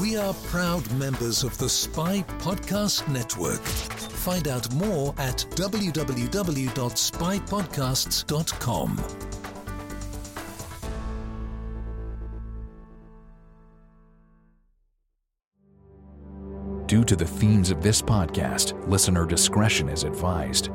We are proud members of the Spy Podcast Network. Find out more at www.spypodcasts.com. Due to the themes of this podcast, listener discretion is advised.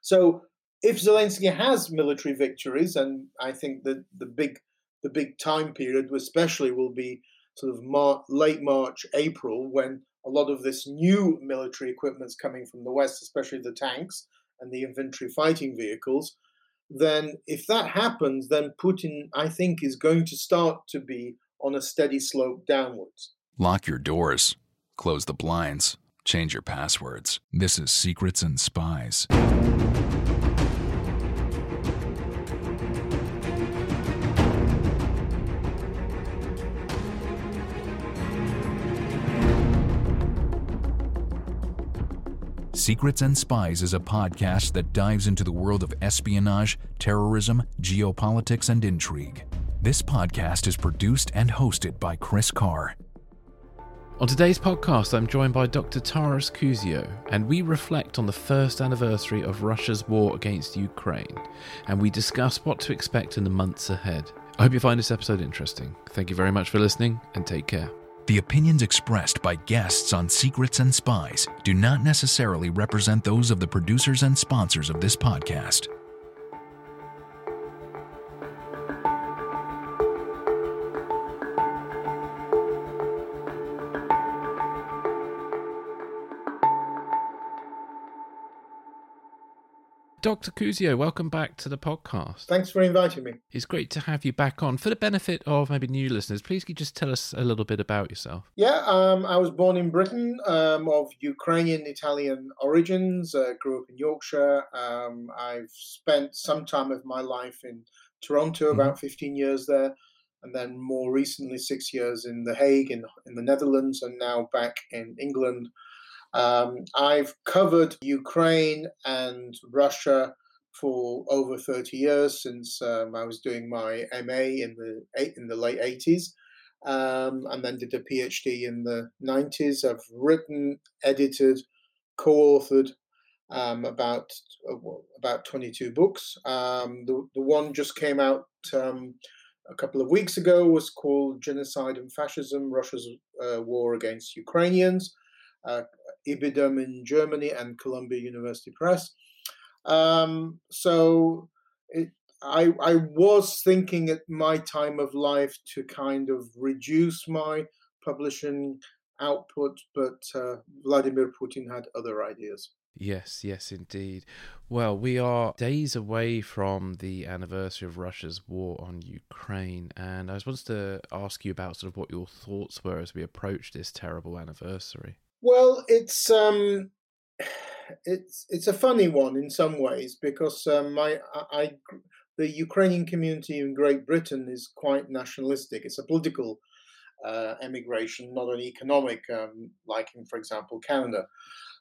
So, if Zelensky has military victories, and I think that the big the big time period, especially, will be sort of Mar- late March, April, when a lot of this new military equipment is coming from the West, especially the tanks and the infantry fighting vehicles. Then, if that happens, then Putin, I think, is going to start to be on a steady slope downwards. Lock your doors, close the blinds, change your passwords. This is Secrets and Spies. Secrets and Spies is a podcast that dives into the world of espionage, terrorism, geopolitics, and intrigue. This podcast is produced and hosted by Chris Carr. On today's podcast, I'm joined by Dr. Taras Kuzio, and we reflect on the first anniversary of Russia's war against Ukraine, and we discuss what to expect in the months ahead. I hope you find this episode interesting. Thank you very much for listening, and take care. The opinions expressed by guests on Secrets and Spies do not necessarily represent those of the producers and sponsors of this podcast. Dr. Kuzio, welcome back to the podcast. Thanks for inviting me. It's great to have you back on. For the benefit of maybe new listeners, please could you just tell us a little bit about yourself? Yeah, um, I was born in Britain um, of Ukrainian Italian origins, uh, grew up in Yorkshire. Um, I've spent some time of my life in Toronto, Mm-hmm. about 15 years there, and then more recently, six years in The Hague in, in the Netherlands, and now back in England. Um, I've covered Ukraine and Russia for over 30 years since um, I was doing my MA in the in the late 80s, um, and then did a PhD in the 90s. I've written, edited, co-authored um, about uh, about 22 books. Um, the the one just came out um, a couple of weeks ago was called Genocide and Fascism: Russia's uh, War Against Ukrainians. Uh, Ibidem in Germany and Columbia University Press. Um, so it, I, I was thinking at my time of life to kind of reduce my publishing output, but uh, Vladimir Putin had other ideas. Yes, yes, indeed. Well, we are days away from the anniversary of Russia's war on Ukraine, and I just wanted to ask you about sort of what your thoughts were as we approach this terrible anniversary. Well, it's um, it's it's a funny one in some ways because um, I, I the Ukrainian community in Great Britain is quite nationalistic. It's a political uh, emigration, not an economic, um, like in, for example, Canada.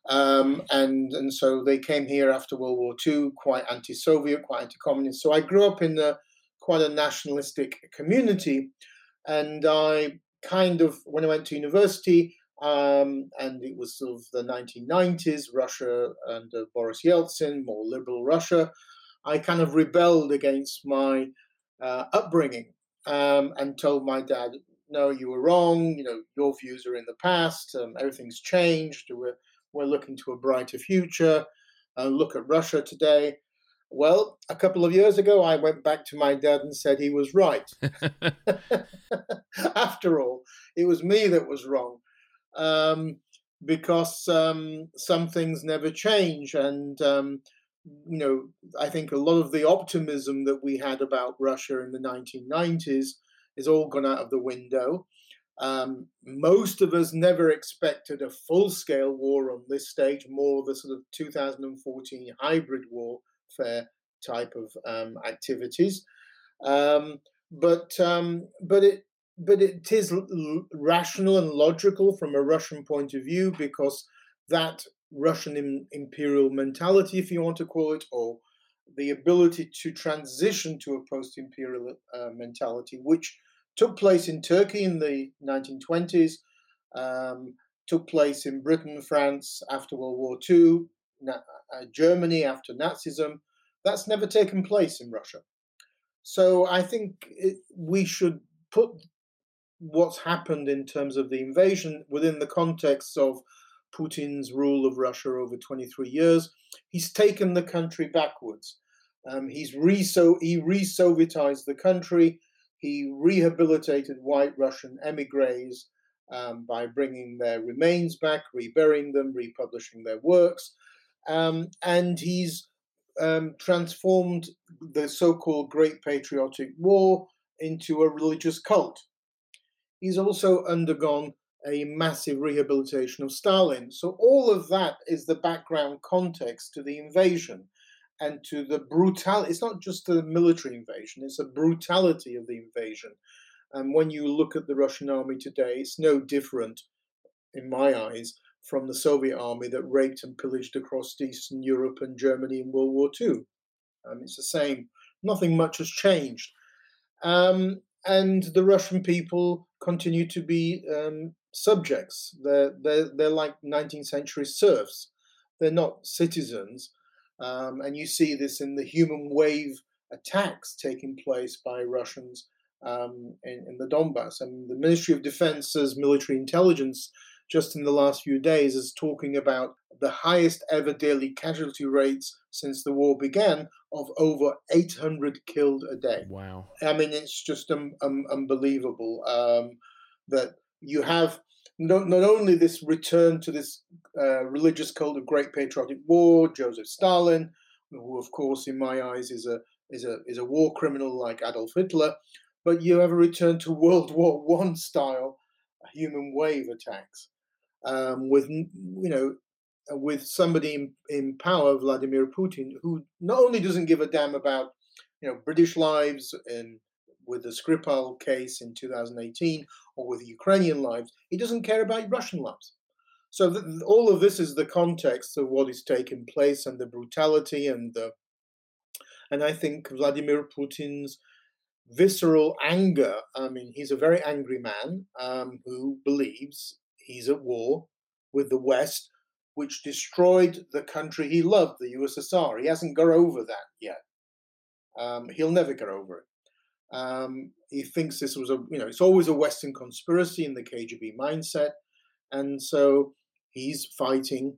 Um, and and so they came here after World War II, quite anti-Soviet, quite anti-communist. So I grew up in a quite a nationalistic community, and I kind of when I went to university, um, and it was sort of the 1990s, Russia under Boris Yeltsin, more liberal Russia. I kind of rebelled against my uh, upbringing um, and told my dad, "No, you were wrong. You know, your views are in the past. Um, everything's changed. We're we're looking to a brighter future. Uh, look at Russia today." Well, a couple of years ago, I went back to my dad and said he was right. After all, it was me that was wrong um, because um, some things never change. And, um, you know, I think a lot of the optimism that we had about Russia in the 1990s is all gone out of the window. Um, most of us never expected a full scale war on this stage, more the sort of 2014 hybrid warfare type of um, activities. Um, but um, but it but it is rational and logical from a Russian point of view because that Russian Im- imperial mentality, if you want to call it, or the ability to transition to a post imperial uh, mentality, which took place in Turkey in the 1920s, um, took place in Britain, France after World War II, uh, Germany after Nazism. That's never taken place in Russia. So I think it, we should put what's happened in terms of the invasion within the context of Putin's rule of Russia over 23 years. He's taken the country backwards. Um, he's re he re-Sovietized the country. He rehabilitated white Russian emigres um, by bringing their remains back, reburying them, republishing their works, um, and he's um, transformed the so-called Great Patriotic War into a religious cult. He's also undergone a massive rehabilitation of Stalin. So all of that is the background context to the invasion and to the brutality. It's not just a military invasion, it's a brutality of the invasion. And when you look at the Russian army today, it's no different, in my eyes, from the Soviet army that raped and pillaged across Eastern Europe and Germany in World War II. Um, it's the same. Nothing much has changed. Um, and the Russian people continue to be um, subjects. They're, they're, they're like 19th century serfs. They're not citizens. Um, and you see this in the human wave attacks taking place by Russians um, in, in, the Donbass. And the Ministry of Defense says military intelligence, just in the last few days, is talking about the highest ever daily casualty rates since the war began of over 800 killed a day. Wow. I mean, it's just um, um, unbelievable um, that you have not, not only this return to this uh, religious cult of Great Patriotic War, Joseph Stalin, who of course in my eyes is a is a is a war criminal like Adolf Hitler, but you have a return to World War One style human wave attacks um, with you know with somebody in, in power, Vladimir Putin, who not only doesn't give a damn about you know British lives and with the Skripal case in 2018 or with Ukrainian lives. He doesn't care about Russian lives. So th- all of this is the context of what is taking place and the brutality and the and I think Vladimir Putin's visceral anger. I mean, he's a very angry man um, who believes he's at war with the West, which destroyed the country he loved, the USSR. He hasn't got over that yet. Um, he'll never get over it. Um, he thinks this was a, you know, it's always a Western conspiracy in the KGB mindset. And so he's fighting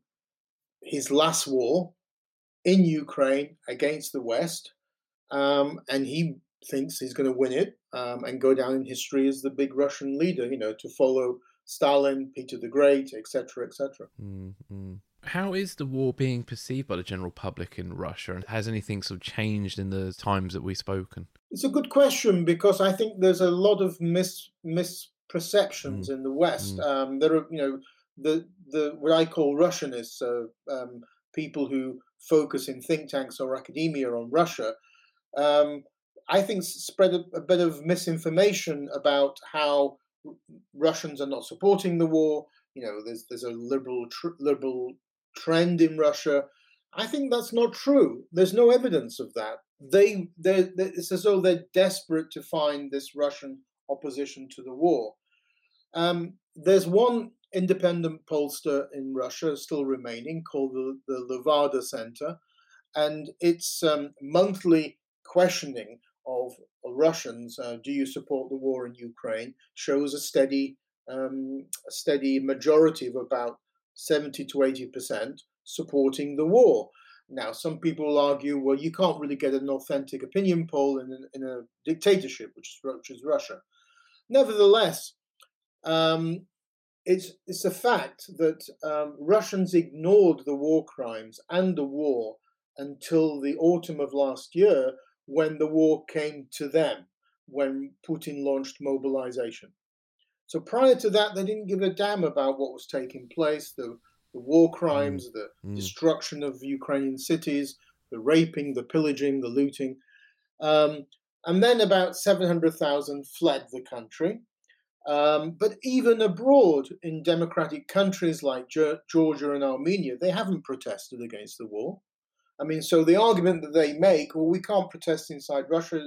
his last war in Ukraine against the West. Um, and he thinks he's going to win it um, and go down in history as the big Russian leader, you know, to follow Stalin, Peter the Great, etc., etc. Mm-hmm. How is the war being perceived by the general public in Russia? And has anything sort of changed in the times that we've spoken? It's a good question because I think there's a lot of mis misperceptions mm. in the West. Mm. Um, there are, you know, the the what I call Russianists, uh, um, people who focus in think tanks or academia on Russia. Um, I think spread a, a, bit of misinformation about how Russians are not supporting the war. You know, there's there's a liberal tr- liberal trend in Russia. I think that's not true. There's no evidence of that. They, they it's as though they're desperate to find this Russian opposition to the war. Um, there's one independent pollster in Russia still remaining called the, the Levada Center, and its um, monthly questioning of Russians, uh, do you support the war in Ukraine, shows a steady, um, a steady majority of about 70 to 80 percent supporting the war. Now, some people argue, well, you can't really get an authentic opinion poll in, in a dictatorship, which is, which is Russia. Nevertheless, um, it's, it's a fact that um, Russians ignored the war crimes and the war until the autumn of last year when the war came to them, when Putin launched mobilization. So prior to that, they didn't give a damn about what was taking place, the, the war crimes, mm. the mm. destruction of Ukrainian cities, the raping, the pillaging, the looting. Um, and then about 700,000 fled the country. Um, but even abroad in democratic countries like Georgia and Armenia, they haven't protested against the war. I mean, so the argument that they make, well, we can't protest inside Russia,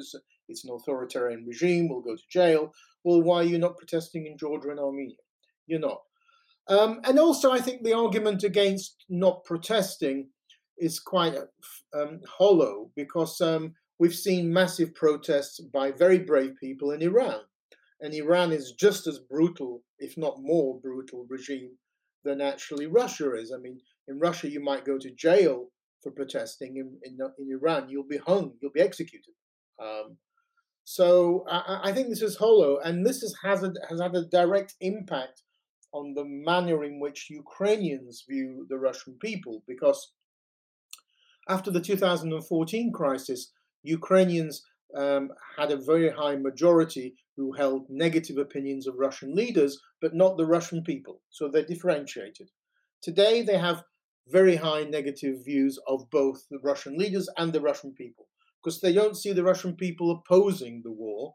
it's, an authoritarian regime, we'll go to jail, well, why are you not protesting in Georgia and Armenia? You're not. Um, and also, I think the argument against not protesting is quite um, hollow because um, we've seen massive protests by very brave people in Iran. And Iran is just as brutal, if not more brutal, regime than actually Russia is. I mean, in Russia, you might go to jail for protesting. In, in, in Iran, you'll be hung, you'll be executed. Um, so I, I, think this is hollow, and this is, has, a, has had a direct impact on the manner in which Ukrainians view the Russian people, because after the 2014 crisis, Ukrainians um, had a very high majority who held negative opinions of Russian leaders, but not the Russian people. So they differentiated. Today, they have very high negative views of both the Russian leaders and the Russian people because they don't see the Russian people opposing the war.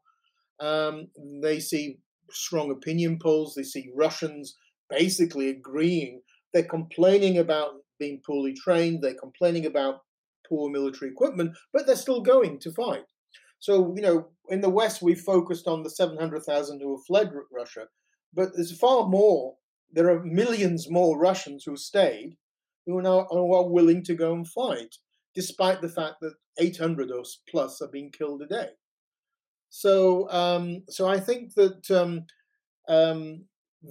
Um, they see strong opinion polls, they see Russians basically agreeing. They're complaining about being poorly trained, they're complaining about poor military equipment, but they're still going to fight. So, you know, in the West, we focused on the 700,000 who have fled Russia, but there's far more. There are millions more Russians who stayed who are, now, are willing to go and fight, despite the fact that 800 or plus are being killed a day. So, um, so I think that um, um,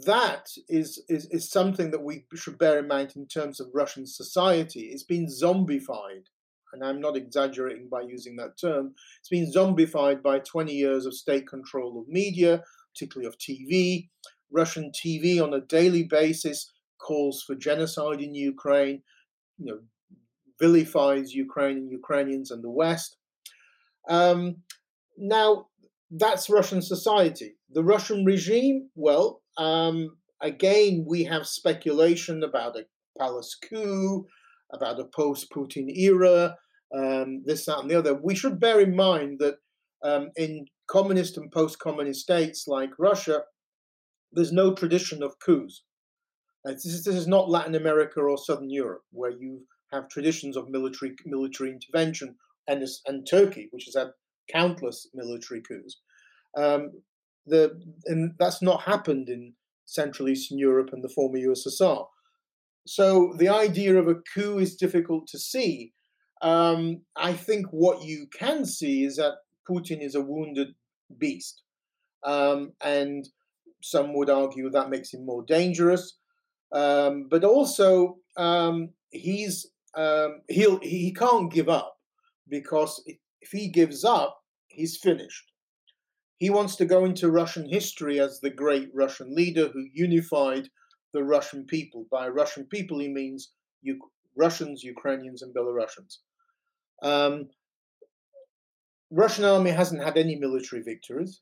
that is, is is something that we should bear in mind in terms of Russian society. It's been zombified and I'm not exaggerating by using that term, it's been zombified by 20 years of state control of media, particularly of TV. Russian TV on a daily basis calls for genocide in Ukraine, you know, vilifies Ukraine and Ukrainians and the West. Um, now, that's Russian society. The Russian regime, well, um, again, we have speculation about a palace coup, about a post Putin era, um, this, that, and the other. We should bear in mind that um, in communist and post communist states like Russia, there's no tradition of coups. Uh, this, is, this is not Latin America or Southern Europe, where you have traditions of military military intervention, and, and Turkey, which has had countless military coups. Um, the, and that's not happened in Central Eastern Europe and the former USSR. So the idea of a coup is difficult to see. Um, I think what you can see is that Putin is a wounded beast. Um, and some would argue that makes him more dangerous. Um, but also, um, he's um, he'll he can't give up because if he gives up, he's finished. He wants to go into Russian history as the great Russian leader who unified the Russian people. By Russian people, he means U- Russians, Ukrainians, and Belarusians. Um, Russian army hasn't had any military victories.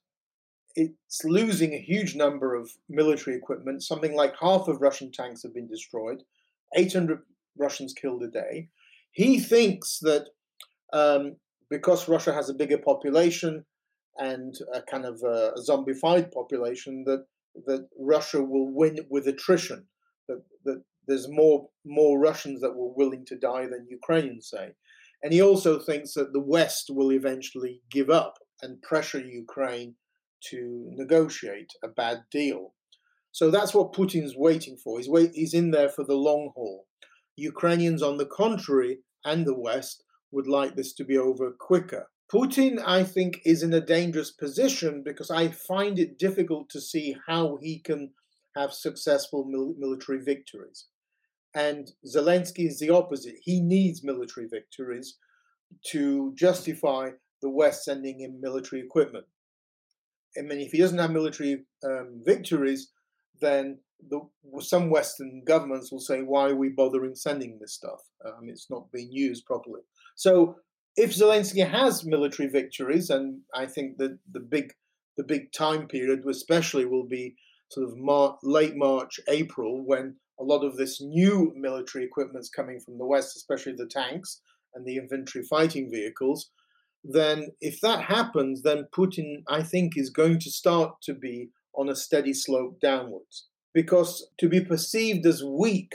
It's losing a huge number of military equipment. Something like half of Russian tanks have been destroyed. 800 Russians killed a day. He thinks that um, because Russia has a bigger population and a kind of a zombified population, that that Russia will win with attrition. That that there's more more Russians that were willing to die than Ukrainians say, and he also thinks that the West will eventually give up and pressure Ukraine to negotiate a bad deal. So that's what Putin's waiting for. He's wait, he's in there for the long haul. Ukrainians, on the contrary, and the West would like this to be over quicker. Putin, I think, is in a dangerous position because I find it difficult to see how he can have successful mil- military victories. And Zelensky is the opposite. He needs military victories to justify the West sending him military equipment. I mean, if he doesn't have military um, victories, then the, some Western governments will say, "Why are we bothering sending this stuff? Um, it's not being used properly." So if Zelensky has military victories, and I think that the big the big time period, especially, will be sort of Mar- late March, April, when a lot of this new military equipment is coming from the West, especially the tanks and the infantry fighting vehicles. Then, if that happens, then Putin, I think, is going to start to be on a steady slope downwards. Because to be perceived as weak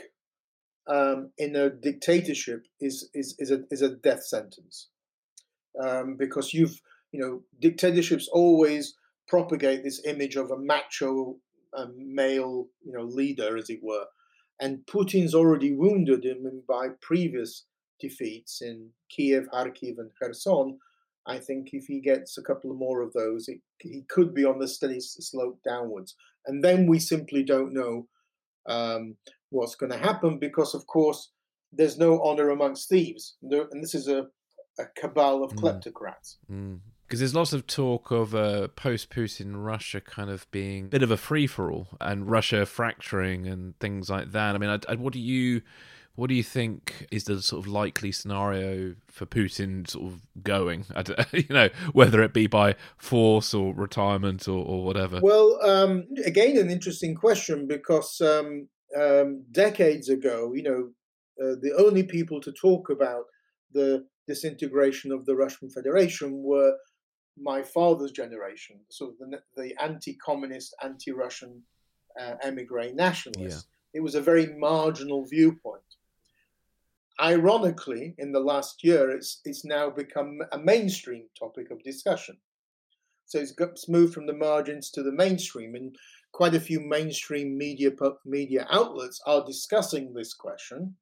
um, in a dictatorship is is is a is a death sentence um, because you've you know dictatorships always propagate this image of a macho um, male, you know, leader, as it were. And Putin's already wounded him by previous defeats in Kiev, Kharkiv, and Kherson. I think if he gets a couple of more of those, it, he could be on the steady slope downwards. And then we simply don't know um, what's going to happen because, of course, there's no honor amongst thieves. And this is a, a cabal of mm. kleptocrats. Mm because there's lots of talk of uh, post-Putin Russia kind of being a bit of a free-for-all and Russia fracturing and things like that. I mean, I, I, what do you what do you think is the sort of likely scenario for Putin sort of going? you know, whether it be by force or retirement or, or whatever. Well, um, again, an interesting question because um, um, decades ago, you know, uh, the only people to talk about the disintegration of the Russian Federation were my father's generation, sort of the, the anti-communist, anti-Russian uh, emigre nationalists. Yeah. It was a very marginal viewpoint. Ironically, in the last year, it's it's now become a mainstream topic of discussion. So it's, got, it's moved from the margins to the mainstream, and quite a few mainstream media media outlets are discussing this question.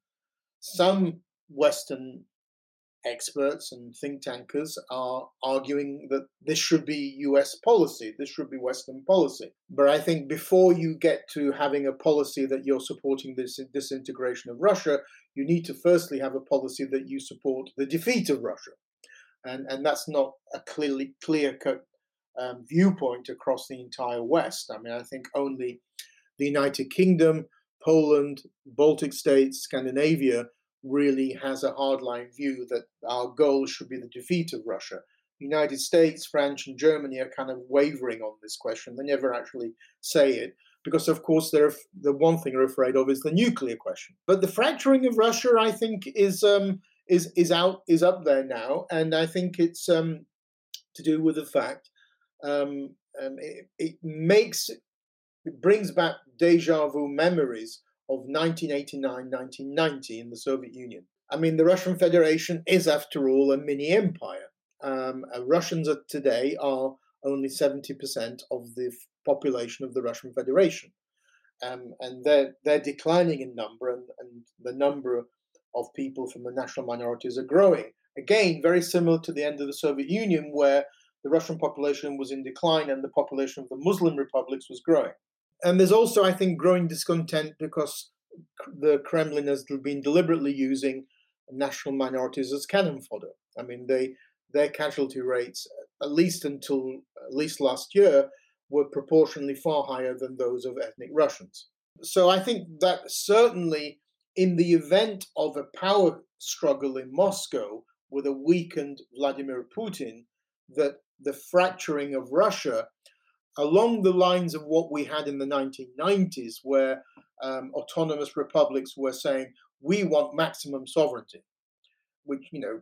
Some Western experts and think tankers are arguing that this should be US policy, this should be Western policy. But I think before you get to having a policy that you're supporting this disintegration of Russia, you need to firstly have a policy that you support the defeat of Russia. And, and that's not a clearly clear cut um, viewpoint across the entire West. I mean, I think only the United Kingdom, Poland, Baltic states, Scandinavia really has a hardline view that our goal should be the defeat of Russia. The United States, France, and Germany are kind of wavering on this question. They never actually say it because, of course, they're the one thing they're afraid of is the nuclear question. But the fracturing of Russia, I think, is um, is is out is up there now, and I think it's um, to do with the fact um, um it, it makes it brings back deja vu memories of 1989 1990 in the Soviet Union. I mean, the Russian Federation is, after all, a mini empire. Um, uh, Russians today are only 70% of the population of the Russian Federation. Um, and they're, they're declining in number, and, and the number of people from the national minorities are growing. Again, very similar to the end of the Soviet Union, where the Russian population was in decline and the population of the Muslim republics was growing and there's also, I think, growing discontent because the Kremlin has been deliberately using national minorities as cannon fodder. I mean, they their casualty rates, at least until at least last year, were proportionally far higher than those of ethnic Russians. So I think that certainly, in the event of a power struggle in Moscow with a weakened Vladimir Putin, that the fracturing of Russia along the lines of what we had in the 1990s, where um, autonomous republics were saying, we want maximum sovereignty, which, you know,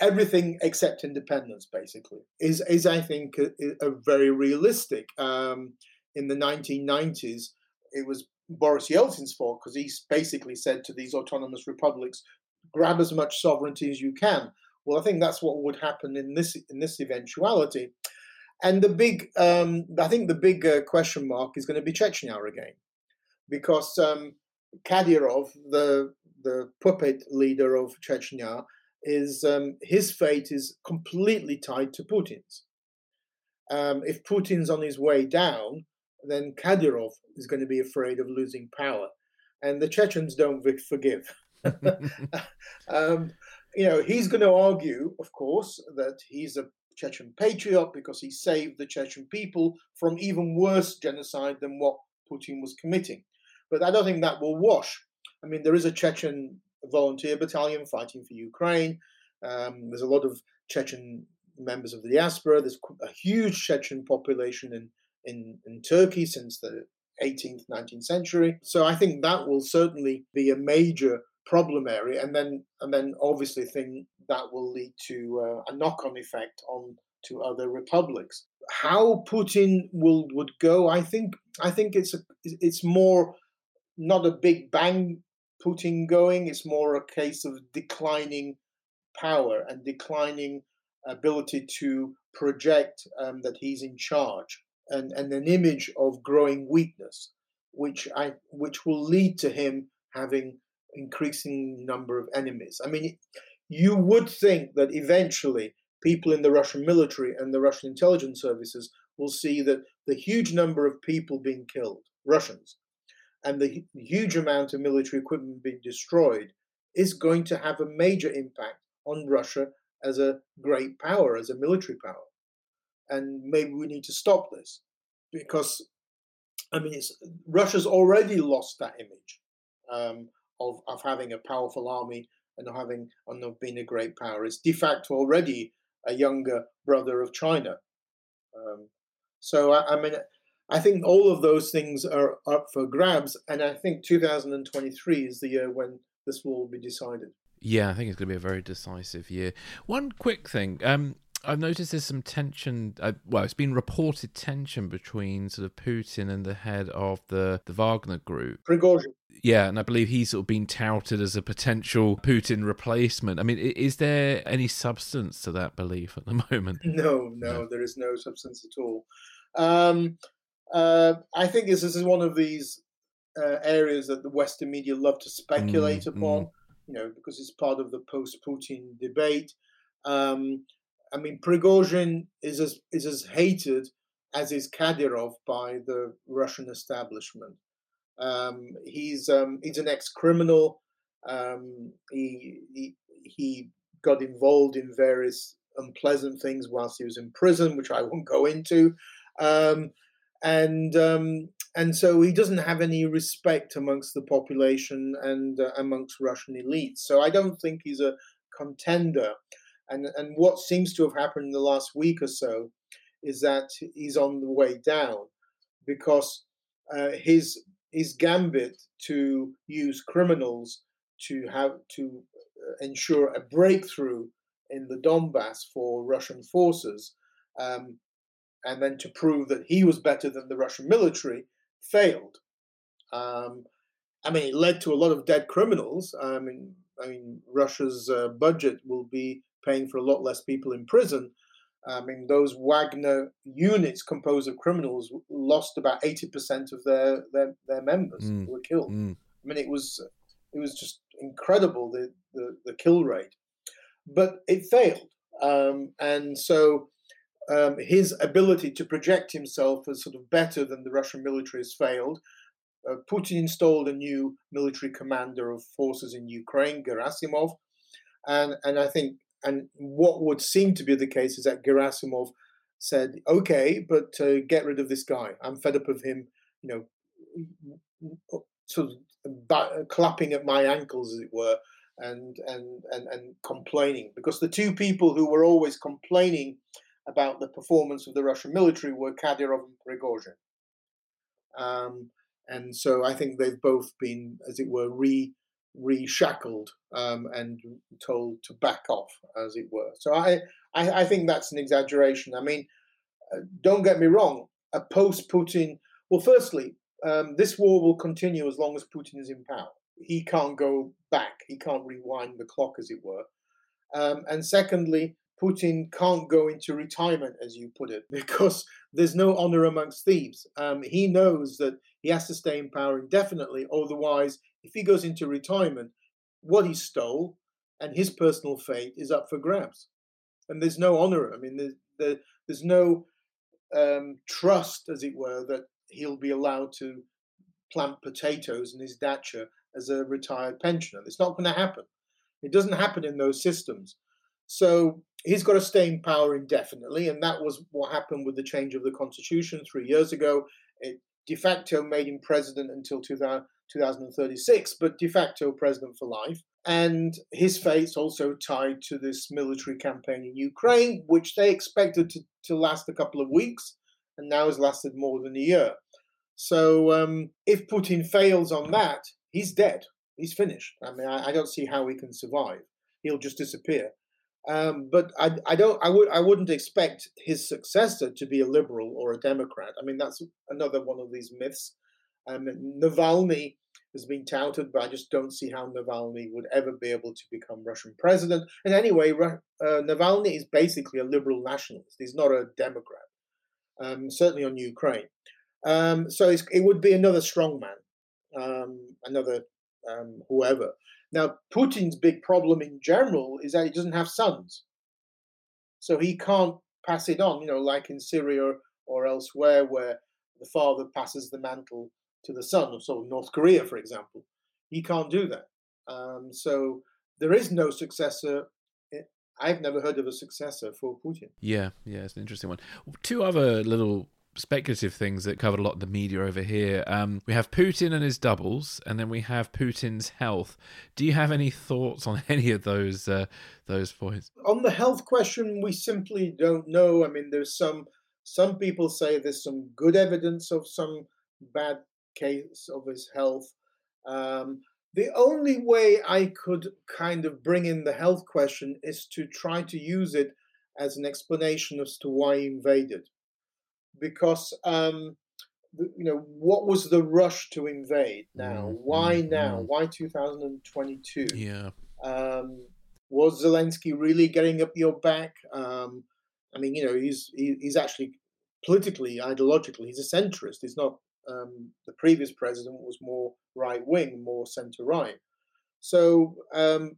everything except independence, basically, is, is I think, a, a very realistic. Um, in the 1990s, it was Boris Yeltsin's fault because he basically said to these autonomous republics, grab as much sovereignty as you can. Well, I think that's what would happen in this in this eventuality. And the big, um, I think the big uh, question mark is going to be Chechnya again, because um, Kadyrov, the the puppet leader of Chechnya, is um, his fate is completely tied to Putin's. Um, if Putin's on his way down, then Kadyrov is going to be afraid of losing power, and the Chechens don't forgive. um, you know, he's going to argue, of course, that he's a Chechen patriot because he saved the Chechen people from even worse genocide than what Putin was committing. But I don't think that will wash. I mean, there is a Chechen volunteer battalion fighting for Ukraine. Um, there's a lot of Chechen members of the diaspora. There's a huge Chechen population in, in, in Turkey since the 18th, 19th century. So I think that will certainly be a major problem area, and then and then obviously thing that will lead to uh, a knock-on effect on to other republics. How Putin will would go, I think I think it's a, it's more not a big bang Putin going. It's more a case of declining power and declining ability to project um, that he's in charge. and, and an image of growing weakness, which I which will lead to him having increasing number of enemies. I mean, you would think that eventually people in the Russian military and the Russian intelligence services will see that the huge number of people being killed, Russians, and the huge amount of military equipment being destroyed is going to have a major impact on Russia as a great power, as a military power. And maybe we need to stop this because, I mean, Russia's already lost that image um, of, of having a powerful army and having and of being a great power. It's de facto already a younger brother of China. Um, so I, I, mean, I think all of those things are up for grabs, and I think 2023 is the year when this will be decided. Yeah, I think it's going to be a very decisive year. One quick thing. Um, I've noticed there's some tension. Uh, well, it's been reported tension between sort of Putin and the head of the the Wagner group, Prigozhin. Yeah, and I believe he's sort of been touted as a potential Putin replacement. I mean, is there any substance to that belief at the moment? No, no, no. there is no substance at all. Um, uh, I think this, this is one of these uh, areas that the Western media love to speculate mm, upon, mm. you know, because it's part of the post-Putin debate. Um, I mean, Prigozhin is as is as hated as is Kadyrov by the Russian establishment. Um, he's um, he's an ex-criminal. Um, he, he he got involved in various unpleasant things whilst he was in prison, which I won't go into. Um, and um, and so he doesn't have any respect amongst the population and uh, amongst Russian elites. So I don't think he's a contender. And and what seems to have happened in the last week or so is that he's on the way down because uh, his his gambit to use criminals to have to uh, ensure a breakthrough in the Donbass for Russian forces um, and then to prove that he was better than the Russian military, failed. Um, I mean, it led to a lot of dead criminals. I mean, I mean, Russia's uh, budget will be paying for a lot less people in prison. I mean, those Wagner units composed of criminals lost about eighty percent of their their, their members mm. were killed. Mm. I mean, it was it was just incredible the the, the kill rate, but it failed, um, and so um, his ability to project himself as sort of better than the Russian military has failed. Uh, Putin installed a new military commander of forces in Ukraine, Gerasimov, and and I think and what would seem to be the case is that Gerasimov said, "Okay, but uh, get rid of this guy. I'm fed up of him, you know, sort of clapping at my ankles, as it were." And, and and and complaining because the two people who were always complaining about the performance of the Russian military were Kadyrov and Prigozhin. Um, and so I think they've both been, as it were, re reshackled um, and told to back off, as it were. So I, I, I think that's an exaggeration. I mean, uh, don't get me wrong. A post-Putin, well, firstly, um, this war will continue as long as Putin is in power. He can't go back. He can't rewind the clock, as it were. Um, and secondly, Putin can't go into retirement, as you put it, because there's no honor amongst thieves. Um, he knows that he has to stay in power indefinitely. Otherwise, if he goes into retirement, what he stole and his personal fate is up for grabs. And there's no honor. I mean, there's, there, there's no um, trust, as it were, that he'll be allowed to plant potatoes in his dacha as a retired pensioner. It's not going to happen. It doesn't happen in those systems. So he's got to stay in power indefinitely, and that was what happened with the change of the constitution three years ago. It de facto made him president until 2036, but de facto president for life. And his fate's also tied to this military campaign in Ukraine, which they expected to, to last a couple of weeks, and now has lasted more than a year. So um, if Putin fails on that, he's dead. He's finished. I mean, I, I don't see how he can survive. He'll just disappear. Um, but I, I don't I would I wouldn't expect his successor to be a liberal or a Democrat. I mean that's another one of these myths. Um, Navalny has been touted, but I just don't see how Navalny would ever be able to become Russian president. And anyway, uh, Navalny is basically a liberal nationalist. He's not a Democrat. um, certainly on Ukraine. Um, so it would be another strongman, um, another um, whoever. Now, Putin's big problem in general is that he doesn't have sons. So he can't pass it on, you know, like in Syria or elsewhere where the father passes the mantle to the son, so North Korea, for example. He can't do that. Um, so there is no successor. Eh, I've never heard of a successor for Putin. Yeah, yeah, it's an interesting one. Two other little speculative things that covered a lot of the media over here. Um, we have Putin and his doubles, and then we have Putin's health. Do you have any thoughts on any of those uh, those points? On the health question, we simply don't know. I mean, there's some some people say there's some good evidence of some bad case of his health. Um, the only way I could kind of bring in the health question is to try to use it as an explanation as to why he invaded. Because um, you know what was the rush to invade now? Mm, why mm, now? mm. why 2022 yeah. Um, was zelensky really getting up your back? Um, i mean you know he's he, he's actually politically ideologically he's a centrist. He's not um, the previous president was more right wing more center right so um,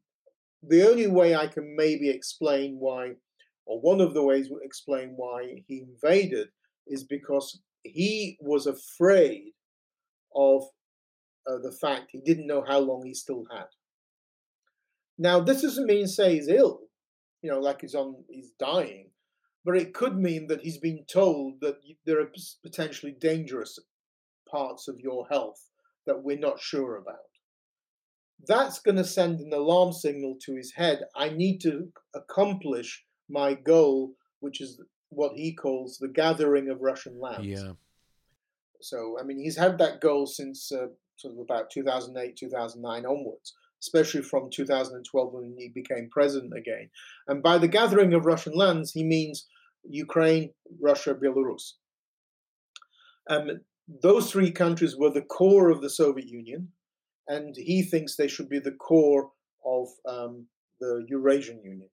the only way i can maybe explain why or one of the ways we explain why he invaded is because he was afraid of uh, the fact he didn't know how long he still had. Now, this doesn't mean say he's ill, you know, like he's on, he's dying, but it could mean that he's been told that there are potentially dangerous parts of your health that we're not sure about. That's going to send an alarm signal to his head. I need to accomplish my goal, which is what he calls the gathering of Russian lands. Yeah. So, I mean, he's had that goal since uh, sort of about 2008, 2009 onwards, especially from 2012 when he became president again. And by the gathering of Russian lands, he means Ukraine, Russia, Belarus. Um, those three countries were the core of the Soviet Union, and he thinks they should be the core of um, the Eurasian Union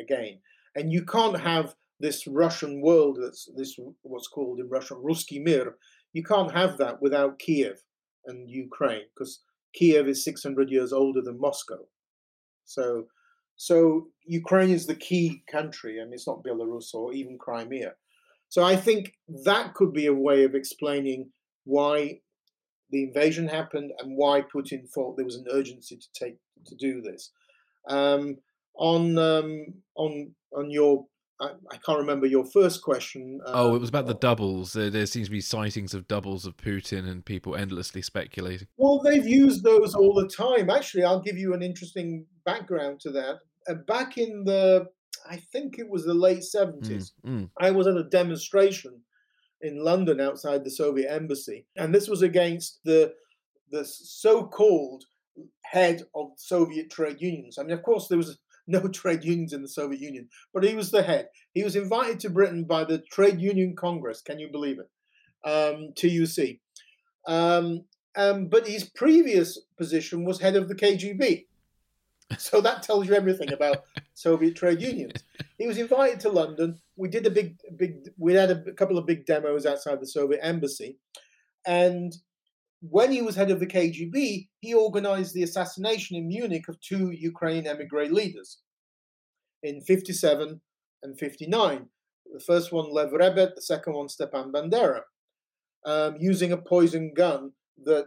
again. And you can't have this Russian world, that's this what's called in Russian Ruski Mir, you can't have that without Kiev and Ukraine, because Kiev is 600 years older than Moscow. So, so Ukraine is the key country, mean, it's not Belarus or even Crimea. So I think that could be a way of explaining why the invasion happened and why Putin thought there was an urgency to take to do this. Um, on um, on on your I, can't remember your first question. oh, it was about the doubles. There, there, seems to be sightings of doubles of Putin and people endlessly speculating. Well, they've used those all the time. Actually, I'll give you an interesting background to that. Uh, back in the, I think it was the late 70s, mm, mm. I was at a demonstration in London outside the Soviet embassy. And this was against the, the so called head of Soviet trade unions. I mean, of course, there was no trade unions in the Soviet Union, but he was the head. He was invited to Britain by the Trade Union Congress. Can you believe it? Um, TUC. Um, um, but his previous position was head of the KGB. So that tells you everything about Soviet trade unions. He was invited to London. We did a big, big. We had a couple of big demos outside the Soviet embassy, and when he was head of the KGB, he organized the assassination in Munich of two Ukrainian emigre leaders in 57 and 59. The first one, Lev Rebet, the second one, Stepan Bandera, um, using a poison gun that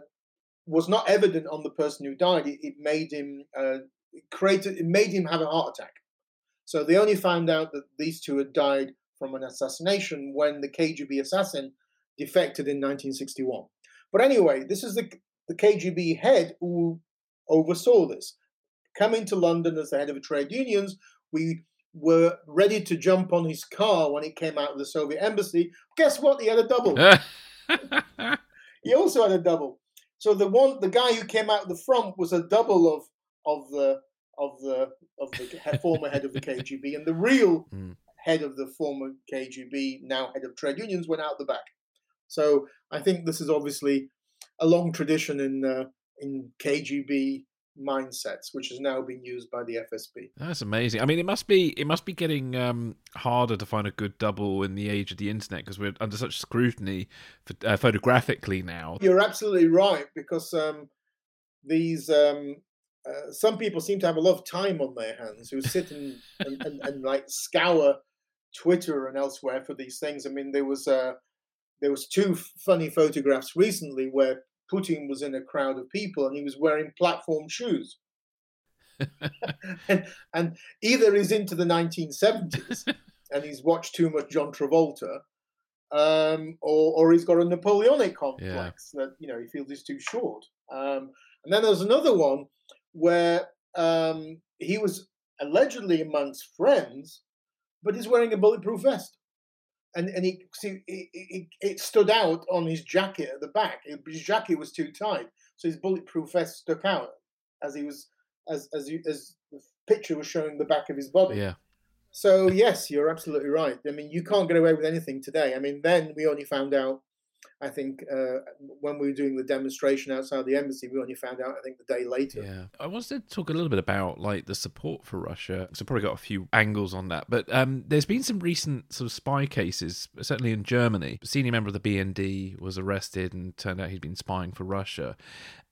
was not evident on the person who died. It, it made him uh, it created it made him have a heart attack. So they only found out that these two had died from an assassination when the KGB assassin defected in 1961. But anyway, this is the, the KGB head who oversaw this. Coming to London as the head of the trade unions, we were ready to jump on his car when he came out of the Soviet embassy. Guess what? He had a double. he also had a double. So the one, the guy who came out the front was a double of of the of the of the former head of the KGB, and the real mm. head of the former KGB, now head of trade unions, went out the back. So I think this is obviously a long tradition in uh, in KGB mindsets, which has now been used by the FSB. That's amazing. I mean, it must be it must be getting um, harder to find a good double in the age of the internet because we're under such scrutiny for, uh, photographically now. You're absolutely right because um, these um, uh, some people seem to have a lot of time on their hands who sit and, and, and, and, like scour Twitter and elsewhere for these things. I mean, there was uh, there was two funny photographs recently where Putin was in a crowd of people and he was wearing platform shoes. and, and either he's into the 1970s and he's watched too much John Travolta, um, or, or he's got a Napoleonic complex yeah. that you know he feels is too short. Um, and then there's another one where um, he was allegedly amongst friends, but he's wearing a bulletproof vest and and he see it, it, it, stood out on his jacket at the back. His jacket was too tight, so his bulletproof vest stuck out as he was as as you, as the picture was showing the back of his body. Yeah. So yes, you're absolutely right. I mean, you can't get away with anything today. I mean, then we only found out I think uh, when we were doing the demonstration outside the embassy, we only found out I think the day later. Yeah, I wanted to talk a little bit about like the support for Russia. So probably got a few angles on that, but um, there's been some recent sort of spy cases, certainly in Germany. A senior member of the BND was arrested and turned out he'd been spying for Russia,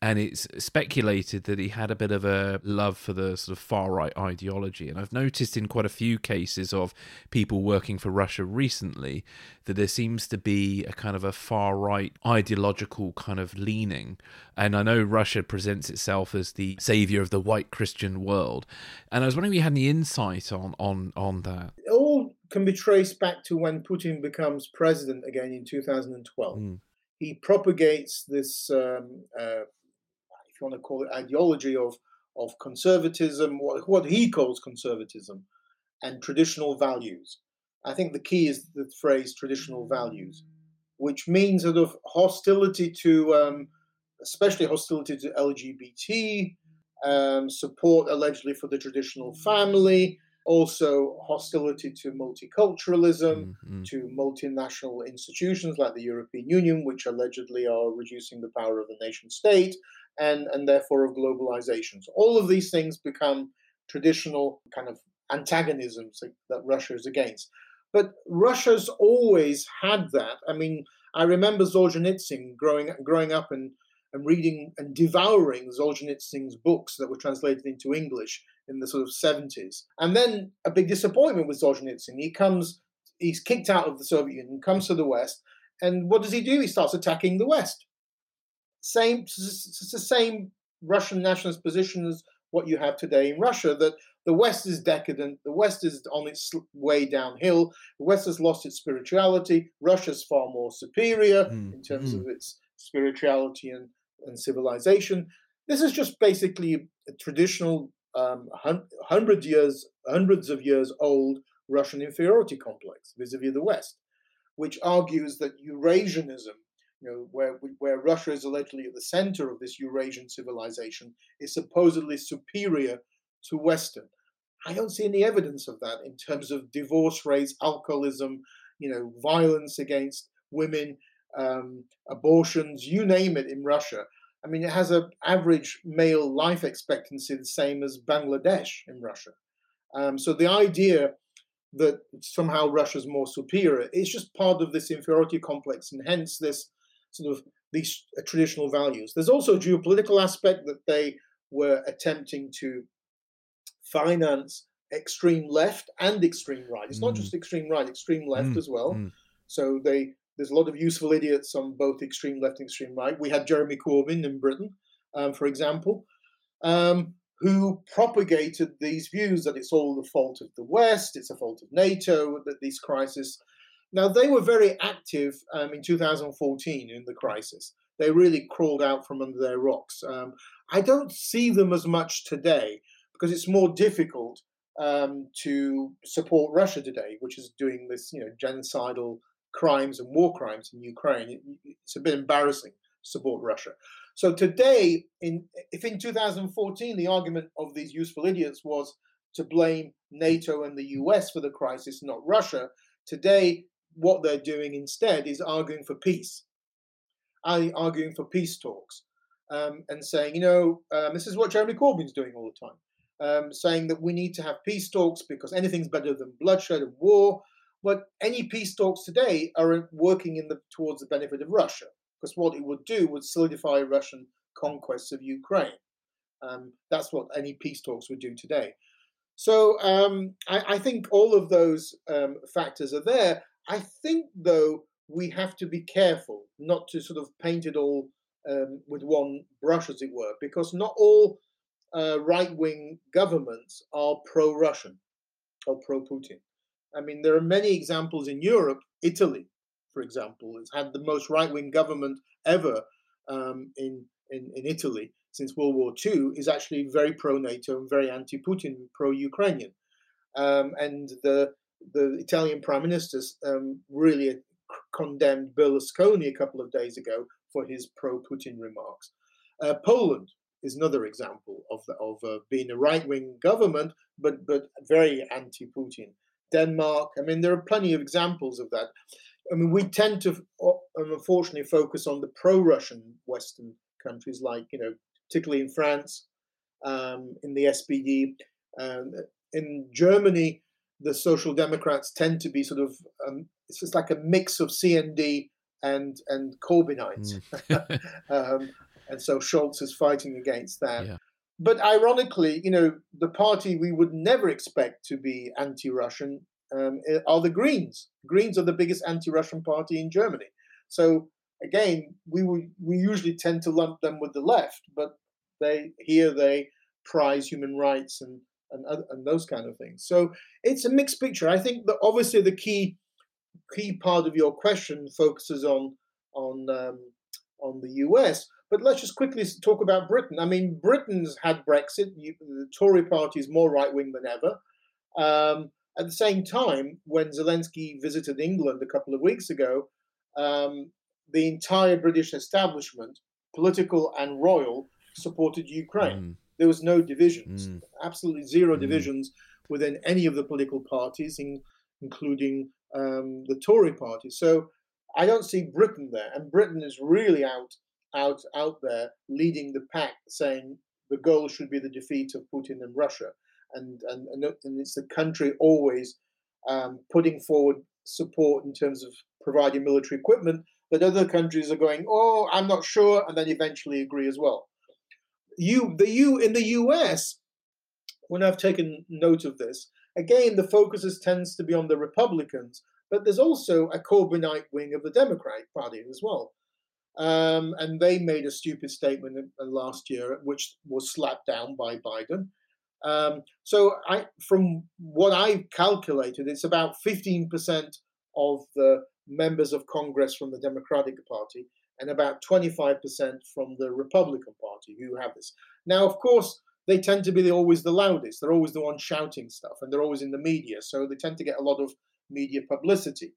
and it's speculated that he had a bit of a love for the sort of far right ideology. And I've noticed in quite a few cases of people working for Russia recently that there seems to be a kind of a far right ideological kind of leaning. And I know Russia presents itself as the savior of the white Christian world. And I was wondering if you had any insight on on on that. It all can be traced back to when Putin becomes president again in 2012. Mm. He propagates this um, uh, you want to call it ideology of of conservatism, what, what he calls conservatism, and traditional values. I think the key is the phrase traditional values, which means sort of hostility to, um, especially hostility to LGBT, um, support allegedly for the traditional family, also hostility to multiculturalism, mm-hmm. to multinational institutions like the European Union, which allegedly are reducing the power of the nation state and, and therefore of globalization. So all of these things become traditional kind of antagonisms that Russia is against. But Russia's always had that. I mean, I remember Solzhenitsyn growing growing up and, and reading and devouring Solzhenitsyn's books that were translated into English in the sort of 70s. And then a big disappointment with Solzhenitsyn. He comes, he's kicked out of the Soviet Union, comes to the West, and what does he do? He starts attacking the West. Same, it's the same Russian nationalist position as what you have today in Russia. That the West is decadent, the West is on its way downhill, the West has lost its spirituality. Russia's far more superior mm. in terms mm. of its spirituality and, and civilization. This is just basically a traditional um, hundred years, hundreds of years old Russian inferiority complex vis-a-vis the West, which argues that Eurasianism, know, where where Russia is allegedly at the center of this Eurasian civilization, is supposedly superior to Western. I don't see any evidence of that in terms of divorce rates, alcoholism, you know, violence against women, um, abortions, you name it in Russia. I mean, it has an average male life expectancy the same as Bangladesh in Russia. Um, so the idea that somehow Russia's more superior is just part of this inferiority complex, and hence this sort of these uh, traditional values. There's also a geopolitical aspect that they were attempting to finance extreme left and extreme right. It's mm. not just extreme right, extreme left mm. as well. Mm. So they there's a lot of useful idiots on both extreme left and extreme right. We had Jeremy Corbyn in Britain, um, for example, um, who propagated these views that it's all the fault of the West, it's a fault of NATO, that these crises. Now, they were very active um, in 2014 in the crisis. They really crawled out from under their rocks. Um, I don't see them as much today because it's more difficult um, to support Russia today, which is doing this, you know, genocidal crimes and war crimes in Ukraine, it's a bit embarrassing to support Russia. So today, in if in 2014 the argument of these useful idiots was to blame NATO and the US for the crisis, not Russia, today what they're doing instead is arguing for peace, arguing for peace talks. um, and saying, you know, um, this is what Jeremy Corbyn's doing all the time, um, saying that we need to have peace talks because anything's better than bloodshed and war. But any peace talks today are working in the towards the benefit of Russia, because what it would do would solidify Russian conquests of Ukraine. Um, that's what any peace talks would do today. So um, I, I, think all of those um, factors are there. I think, though, we have to be careful not to sort of paint it all um, with one brush, as it were, because not all uh, right wing governments are pro Russian or pro Putin. I mean, there are many examples in Europe. Italy, for example, has had the most right wing government ever um, in, in, in Italy since World War II, is actually very pro NATO and very anti Putin, pro Ukrainian. Um, and the the Italian Prime Minister um, really condemned Berlusconi a couple of days ago for his pro-Putin remarks. Uh, Poland is another example of the, of uh, being a right-wing government, but but very anti-Putin. Denmark, I mean, there are plenty of examples of that. I mean, we tend to, uh, unfortunately, focus on the pro-Russian Western countries, like you know, particularly in France, um, in the SPD, um, in Germany the Social Democrats tend to be sort of um, it's just like a mix of CND and and Corbynites, mm. um, and so Scholz is fighting against that. Yeah. But ironically, you know, the party we would never expect to be anti-Russian um, are the Greens. Greens are the biggest anti-Russian party in Germany. So again, we would, we usually tend to lump them with the left, but they here they prize human rights and and, and those kind of things. So it's a mixed picture. I think that obviously the key key part of your question focuses on on um, on the US. But let's just quickly talk about Britain. I mean, Britain's had Brexit. You, the Tory party is more right wing than ever. Um, at the same time, when Zelensky visited England a couple of weeks ago, um, the entire British establishment, political and royal, supported Ukraine. Mm. There was no divisions, mm. absolutely zero mm. divisions within any of the political parties, in, including um, the Tory party. So I don't see Britain there, and Britain is really out, out, out there leading the pack, saying the goal should be the defeat of Putin and Russia, and and and it's the country always um, putting forward support in terms of providing military equipment. But other countries are going, oh, I'm not sure, and then eventually agree as well you the you in the US, when I've taken note of this, again the focus is, tends to be on the Republicans, but there's also a Corbynite wing of the Democratic Party as well. Um, and they made a stupid statement last year, which was slapped down by Biden. Um, so, I, from what I've calculated, it's about 15% of the members of Congress from the Democratic Party and about 25% from the Republican Party who have this. Now, of course, they tend to be always the loudest. They're always the ones shouting stuff, and they're always in the media, so they tend to get a lot of media publicity.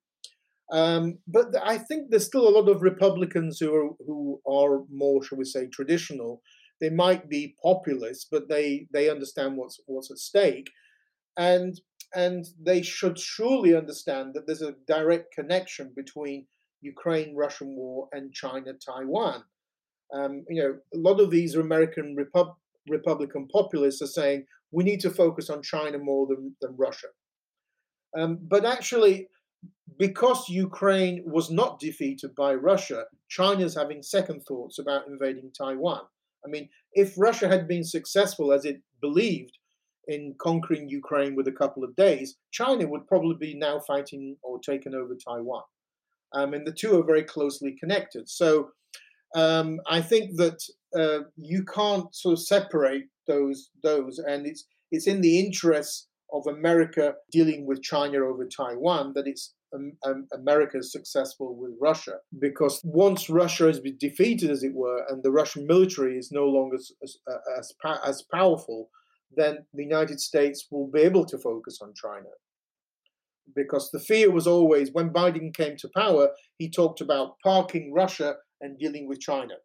Um, but I think there's still a lot of Republicans who are who are more, shall we say, traditional. They might be populist, but they they understand what's what's at stake, and and they should surely understand that there's a direct connection between Ukraine Russian war and China Taiwan. Um, you know, a lot of these American Repub- Republican populists are saying we need to focus on China more than, than Russia. Um, but actually, because Ukraine was not defeated by Russia, China's having second thoughts about invading Taiwan. I mean, if Russia had been successful as it believed in conquering Ukraine with a couple of days, China would probably be now fighting or taking over Taiwan um, and the two are very closely connected. So um, I think that uh, you can't sort of separate those those, and it's it's in the interests of America dealing with China over Taiwan that it's um, um, America is successful with Russia because once Russia has been defeated, as it were, and the Russian military is no longer as as, as, as powerful, then the United States will be able to focus on China because the fear was always when Biden came to power, he talked about parking Russia and dealing with China.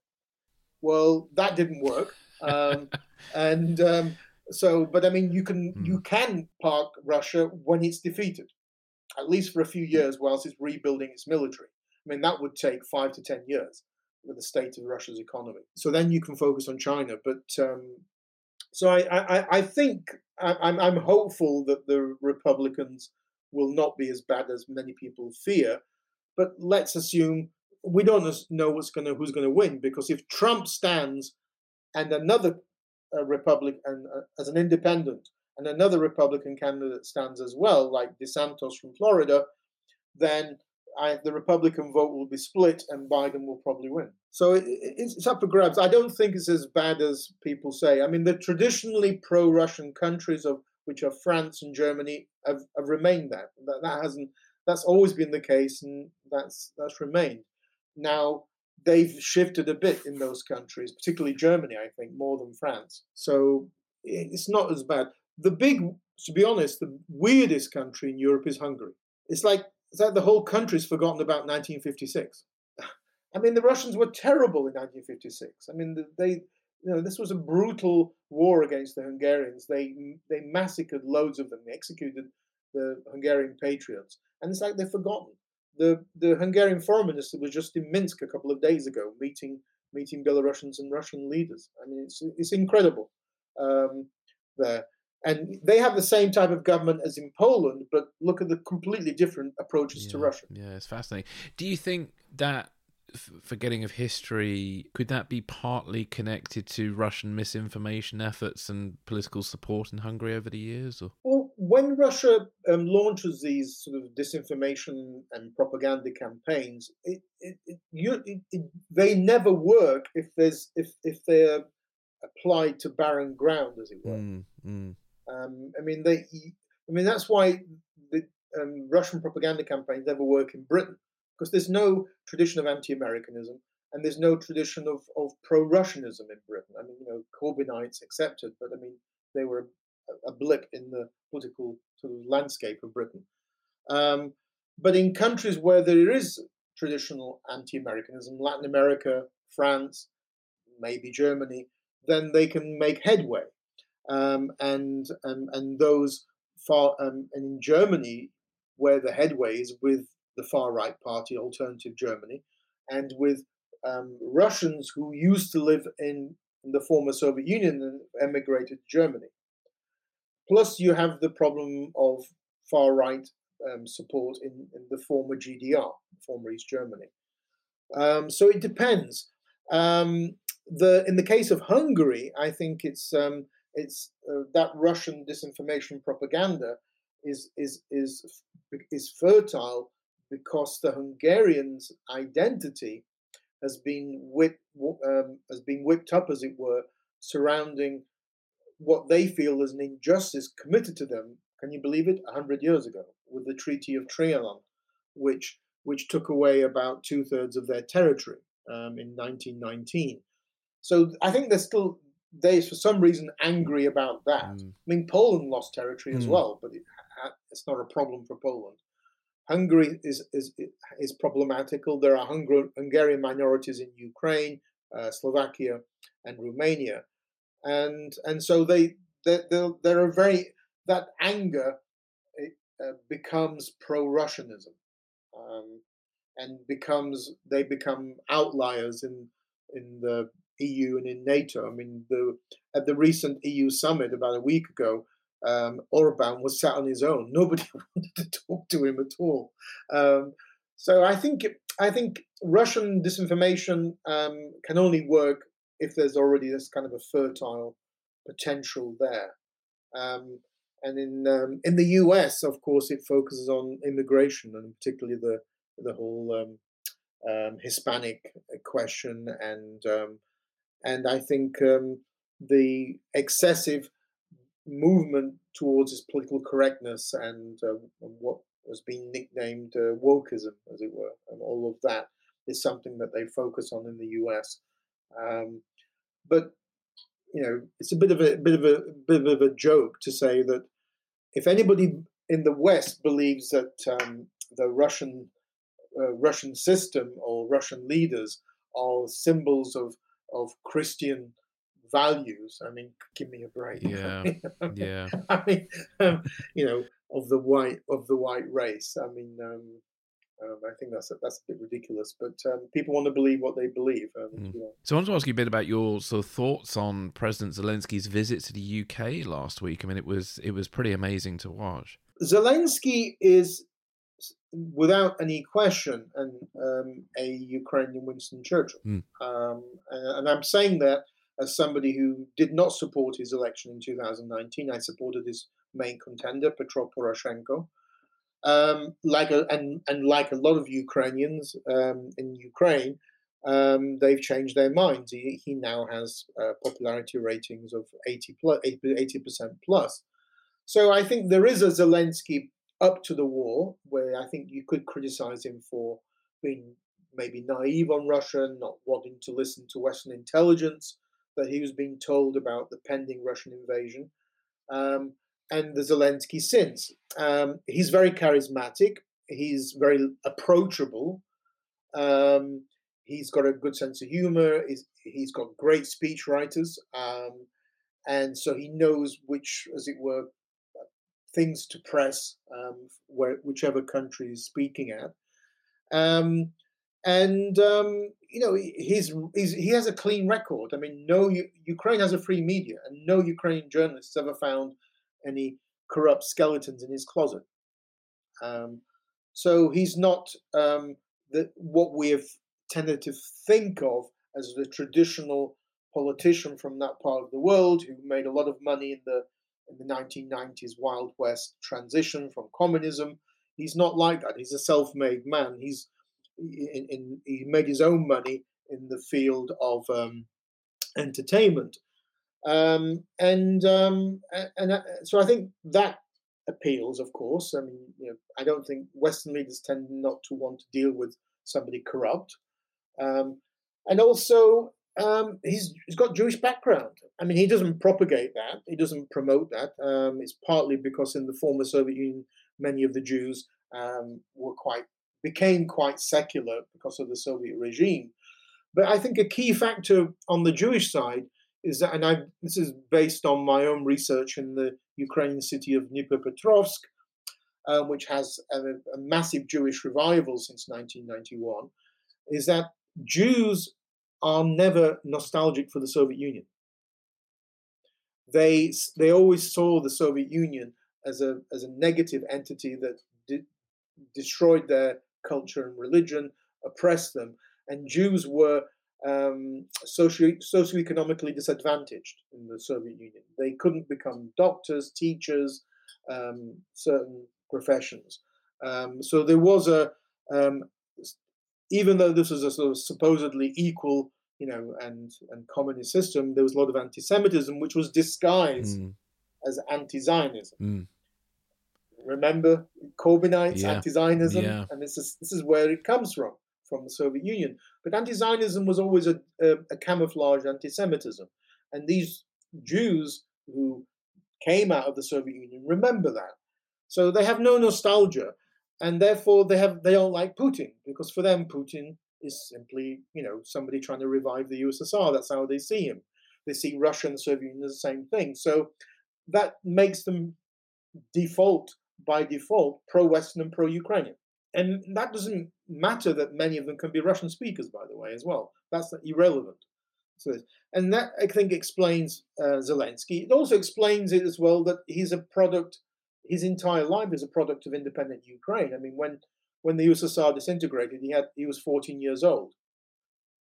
Well, that didn't work, um, and um, so, but I mean, you can mm. you can park Russia when it's defeated, at least for a few years, whilst it's rebuilding its military. I mean, that would take five to ten years. with the state of Russia's economy. So then you can focus on China. But um, so I, I, I think I'm, I'm hopeful that the Republicans will not be as bad as many people fear. But let's assume we don't know what's going to who's going to win because if Trump stands and another uh, Republican uh, as an independent and another Republican candidate stands as well, like DeSantis from Florida, then I, the Republican vote will be split and Biden will probably win. So it, it's, it's, up for grabs. I don't think it's as bad as people say. I mean, the traditionally pro-Russian countries of which are France and Germany have, have remained that. that. That hasn't. That's always been the case, and that's that's remained. Now they've shifted a bit in those countries, particularly Germany, I think, more than France. So it's not as bad. The big, to be honest, the weirdest country in Europe is Hungary. It's like it's like the whole country's forgotten about 1956. I mean, the Russians were terrible in 1956. I mean, they, you know, this was a brutal war against the Hungarians. They they massacred loads of them. They executed the Hungarian patriots, and it's like they've forgotten. The the Hungarian foreign minister was just in Minsk a couple of days ago, meeting meeting Belarusians and Russian leaders. I mean, it's it's incredible um, there. And they have the same type of government as in Poland, but look at the completely different approaches yeah, to Russia. Yeah, it's fascinating. Do you think that forgetting of history could that be partly connected to Russian misinformation efforts and political support in Hungary over the years? Or? Well, when Russia um, launches these sort of disinformation and propaganda campaigns, it, it, it, you, they never work if there's if if they're applied to barren ground, as it were. Mm, mm. Um, I mean, they. I mean, that's why the um, Russian propaganda campaigns never work in Britain because there's no tradition of anti-Americanism and there's no tradition of, of pro-Russianism in Britain. I mean, you know, Corbynites accepted, but I mean, they were a, a blip in the political sort of landscape of Britain. Um, but in countries where there is traditional anti-Americanism, Latin America, France, maybe Germany, then they can make headway um, and, and and those far um, and in Germany, where the headway is with the far right party, Alternative Germany, and with um, Russians who used to live in, the former Soviet Union and emigrated to Germany. Plus, you have the problem of far right um, support in, in, the former GDR, former East Germany. Um, so it depends. Um, the in the case of Hungary, I think it's um, it's uh, that Russian disinformation propaganda is is is is fertile because the Hungarians' identity has been whip, um, has been whipped up, as it were, surrounding what they feel is an injustice committed to them. Can you believe it? hundred years ago, with the Treaty of Trianon, which which took away about two thirds of their territory um, in 1919. So I think there's still they're for some reason angry about that. Mm. I mean, Poland lost territory as mm. well, but it, it's not a problem for Poland. Hungary is is is problematical. There are Hungarian minorities in Ukraine, uh, Slovakia, and Romania, and and so they they they are very that anger uh, becomes pro-Russianism, um, and becomes they become outliers in in the EU and in NATO. I mean, the, at the recent EU summit about a week ago, um, Orban was sat on his own. Nobody wanted to talk to him at all. Um, so I think I think Russian disinformation um, can only work if there's already this kind of a fertile potential there. Um, and in um, in the US, of course, it focuses on immigration and particularly the the whole um, Hispanic question and and I think the excessive movement towards this political correctness and uh, what has been nicknamed uh, wokeism, as it were, and all of that is something that they focus on in the US. Um, but you know, it's a bit of a bit of a bit of a joke to say that if anybody in the West believes that um, the Russian uh, Russian system or Russian leaders are symbols of of Christian values. I mean, give me a break. Yeah, yeah. I mean, um, you know, of the white of the white race. I mean, um, Um, I think that's a, that's a bit ridiculous, but um, people want to believe what they believe. Um, Mm. you know. So I want to ask you a bit about your sort of thoughts on President Zelensky's visit to the UK last week. I mean, it was it was pretty amazing to watch. Zelensky is, without any question, an, um, a Ukrainian Winston Churchill. Mm. Um, and, and I'm saying that as somebody who did not support his election in 2019. I supported his main contender, Petro Poroshenko. Um, like a, and and like a lot of Ukrainians um, in Ukraine, um, they've changed their minds. He, he now has uh, popularity ratings of 80 plus, 80 percent plus. So I think there is a Zelensky up to the war where I think you could criticize him for being maybe naive on Russia, not wanting to listen to Western intelligence that he was being told about the pending Russian invasion. Um, and the Zelensky since. Um, he's very charismatic. He's very approachable. Um, he's got a good sense of humor. He's, he's got great speech writers. Um, and so he knows which, as it were, things to press, um, where, whichever country he's speaking at. Um, and um, you know he's, he's, he has a clean record. I mean, no Ukraine has a free media, and no Ukrainian journalists ever found any corrupt skeletons in his closet. Um, so he's not um, the, what we have tended to think of as the traditional politician from that part of the world who made a lot of money in the in the 1990s Wild West transition from communism. He's not like that. He's a self-made man. He's in, in he made his own money in the field of um, entertainment. Um, and um, and uh, so I think that appeals, of course. I mean, you know, I don't think Western leaders tend not to want to deal with somebody corrupt, um, and also um, he's he's got Jewish background. I mean, he doesn't propagate that. He doesn't promote that. Um, it's partly because in the former Soviet Union, many of the Jews um, were quite became quite secular because of the Soviet regime. But I think a key factor on the Jewish side is that, and I, this is based on my own research in the Ukrainian city of Dnipropetrovsk, um, which has a, a, massive Jewish revival since 1991, is that Jews are never nostalgic for the Soviet Union. They they always saw the Soviet Union as a as a negative entity that de- destroyed their culture and religion, oppressed them, and Jews were um, socio socioeconomically disadvantaged in the Soviet Union. They couldn't become doctors, teachers, um, certain professions. Um, so there was a, um, even though this was a sort of supposedly equal, you know, and and communist system, there was a lot of anti-Semitism, which was disguised Mm. as anti-Zionism. Mm. Remember Corbynites, Yeah. anti-Zionism, Yeah. and this is this is where it comes from, from the Soviet Union. But anti-Zionism was always a, a, a camouflage anti-Semitism, and these Jews who came out of the Soviet Union remember that. So they have no nostalgia, and therefore they have they don't like Putin because for them Putin is simply you know somebody trying to revive the USSR. That's how they see him. They see Russia and the Soviet Union as the same thing. So that makes them default by default pro-Western and pro-Ukrainian. And that doesn't matter that many of them can be Russian speakers, by the way, as well. That's irrelevant. So, and that I think explains uh, Zelensky. It also explains it as well that he's a product. His entire life is a product of independent Ukraine. I mean, when when the USSR disintegrated, he had he was 14 years old.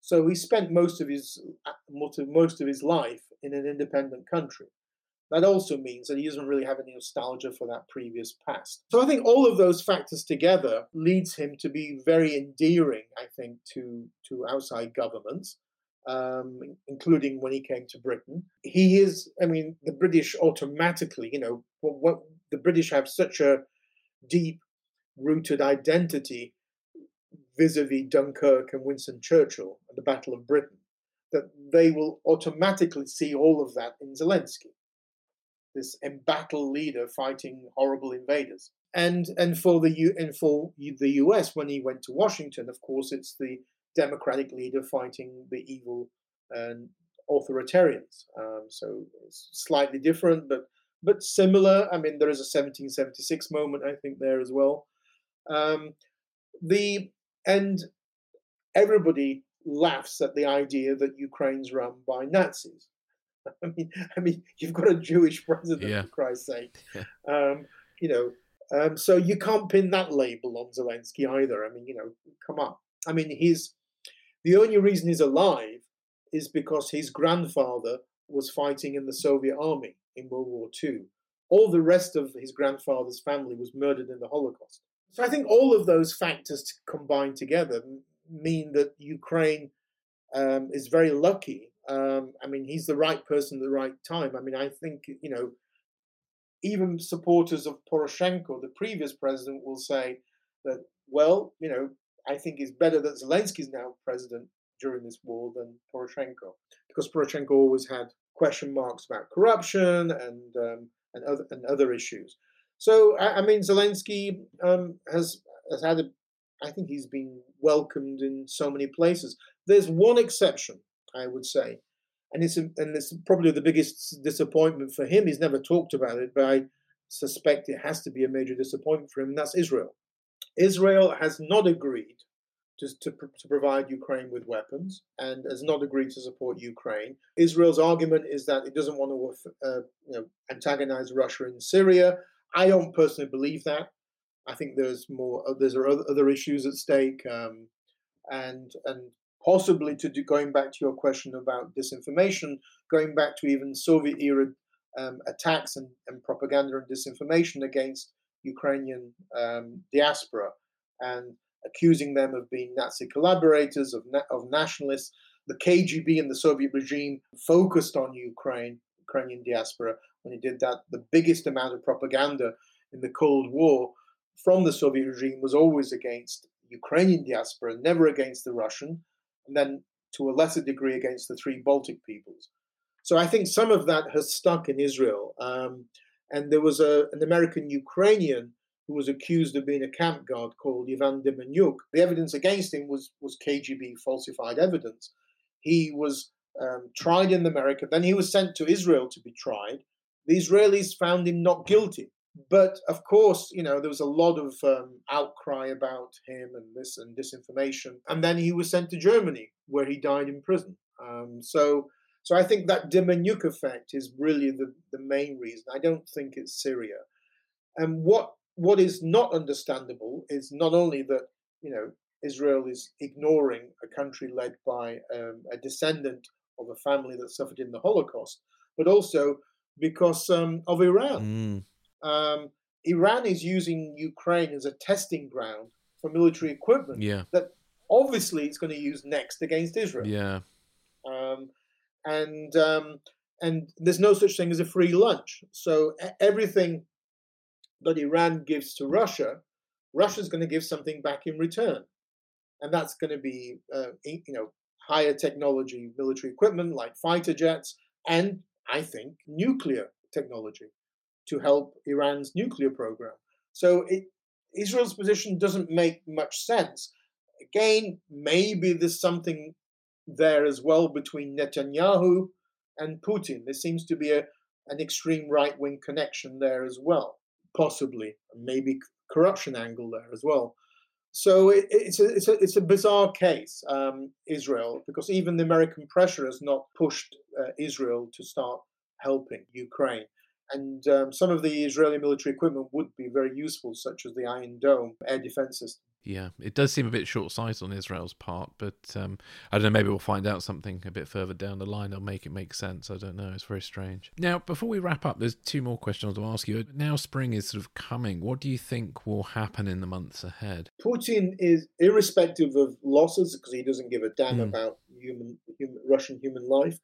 So he spent most of his most of his life in an independent country. That also means that he doesn't really have any nostalgia for that previous past. So I think all of those factors together leads him to be very endearing, I think, to to outside governments, um, including when he came to Britain. He is, I mean, the British automatically, you know, what, what the British have such a deep rooted identity vis-a-vis Dunkirk and Winston Churchill and the Battle of Britain that they will automatically see all of that in Zelensky this embattled leader fighting horrible invaders. And and for the U, and for the US when he went to Washington, of course, it's the democratic leader fighting the evil and authoritarians. Um, so it's slightly different, but but similar. I mean, there is a 1776 moment I think there as well. Um, the and everybody laughs at the idea that Ukraine's run by Nazis. I mean, I mean, you've got a Jewish president, Yeah. for Christ's sake. Um, you know, um, so you can't pin that label on Zelensky either. I mean, you know, come on. I mean, he's the only reason he's alive is because his grandfather was fighting in the Soviet army in World War II. All the rest of his grandfather's family was murdered in the Holocaust. So I think all of those factors combined together mean that Ukraine um, is very lucky. Um, I mean, he's the right person at the right time. I mean, I think, you know, even supporters of Poroshenko, the previous president, will say that, well, you know, I think it's better that Zelensky's now president during this war than Poroshenko, because Poroshenko always had question marks about corruption and um, and other and other issues. So I, I mean, Zelensky um, has has had a, I think he's been welcomed in so many places. There's one exception, I would say, and it's and it's probably the biggest disappointment for him. He's never talked about it, but I suspect it has to be a major disappointment for him. And that's Israel. Israel has not agreed to, to, to provide Ukraine with weapons and has not agreed to support Ukraine. Israel's argument is that it doesn't want to uh, you know, antagonize Russia in Syria. I don't personally believe that. I think there's more. uh, There's other other issues at stake, um, and and possibly to do, going back to your question about disinformation, going back to even Soviet era um, attacks and, and propaganda and disinformation against Ukrainian um, diaspora, and accusing them of being Nazi collaborators, of na- of nationalists. The KGB and the Soviet regime focused on Ukraine, Ukrainian diaspora when it did that. The biggest amount of propaganda in the Cold War from the Soviet regime was always against Ukrainian diaspora, never against the Russian, and then to a lesser degree against the three Baltic peoples. So I think some of that has stuck in Israel. Um, and there was a, an American Ukrainian who was accused of being a camp guard called Ivan Demjanjuk. The evidence against him was, was KGB falsified evidence. He was um, tried in America, then he was sent to Israel to be tried. The Israelis found him not guilty. But of course, you know, there was a lot of um, outcry about him and this and disinformation. And then he was sent to Germany, where he died in prison. Um, so, so I think that Demjanjuk effect is really the, the main reason. I don't think it's Syria. And what what is not understandable is not only that you know Israel is ignoring a country led by um, a descendant of a family that suffered in the Holocaust, but also because um, of Iran. Mm, Um, Iran is using Ukraine as a testing ground for military equipment yeah, that obviously it's going to use next against Israel. yeah, Um, and um, and there's no such thing as a free lunch. So everything that Iran gives to Russia, Russia's going to give something back in return, and that's going to be uh, you know higher technology military equipment like fighter jets and I think nuclear technology to help Iran's nuclear program. So it, Israel's position doesn't make much sense. Again, maybe there's something there as well between Netanyahu and Putin. There seems to be a, an extreme right wing connection there as well, possibly, maybe corruption angle there as well. So it, it's, a, it's, a, it's a bizarre case, um, Israel, because even the American pressure has not pushed uh, Israel to start helping Ukraine. And um, some of the Israeli military equipment would be very useful, such as the Iron Dome air defense system. yeah. It does seem a bit short-sighted on Israel's part, but um, I don't know. Maybe we'll find out something a bit further down the line. It'll make it make sense. I don't know. It's very strange. Now, before we wrap up, there's two more questions I want to ask you. Now, spring is sort of coming. What do you think will happen in the months ahead? Putin is irrespective of losses because he doesn't give a damn Mm. about human, human Russian human life.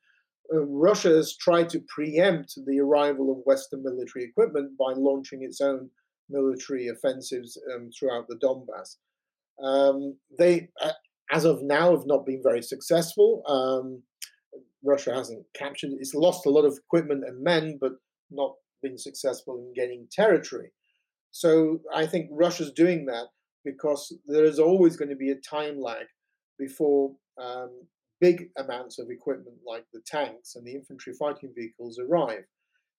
Russia has tried to preempt the arrival of Western military equipment by launching its own military offensives um, throughout the Donbass. Um, they, uh, as of now, have not been very successful. Um, Russia hasn't captured; it's lost a lot of equipment and men, but not been successful in gaining territory. So I think Russia's doing that because there is always going to be a time lag before um, big amounts of equipment like the tanks and the infantry fighting vehicles arrive.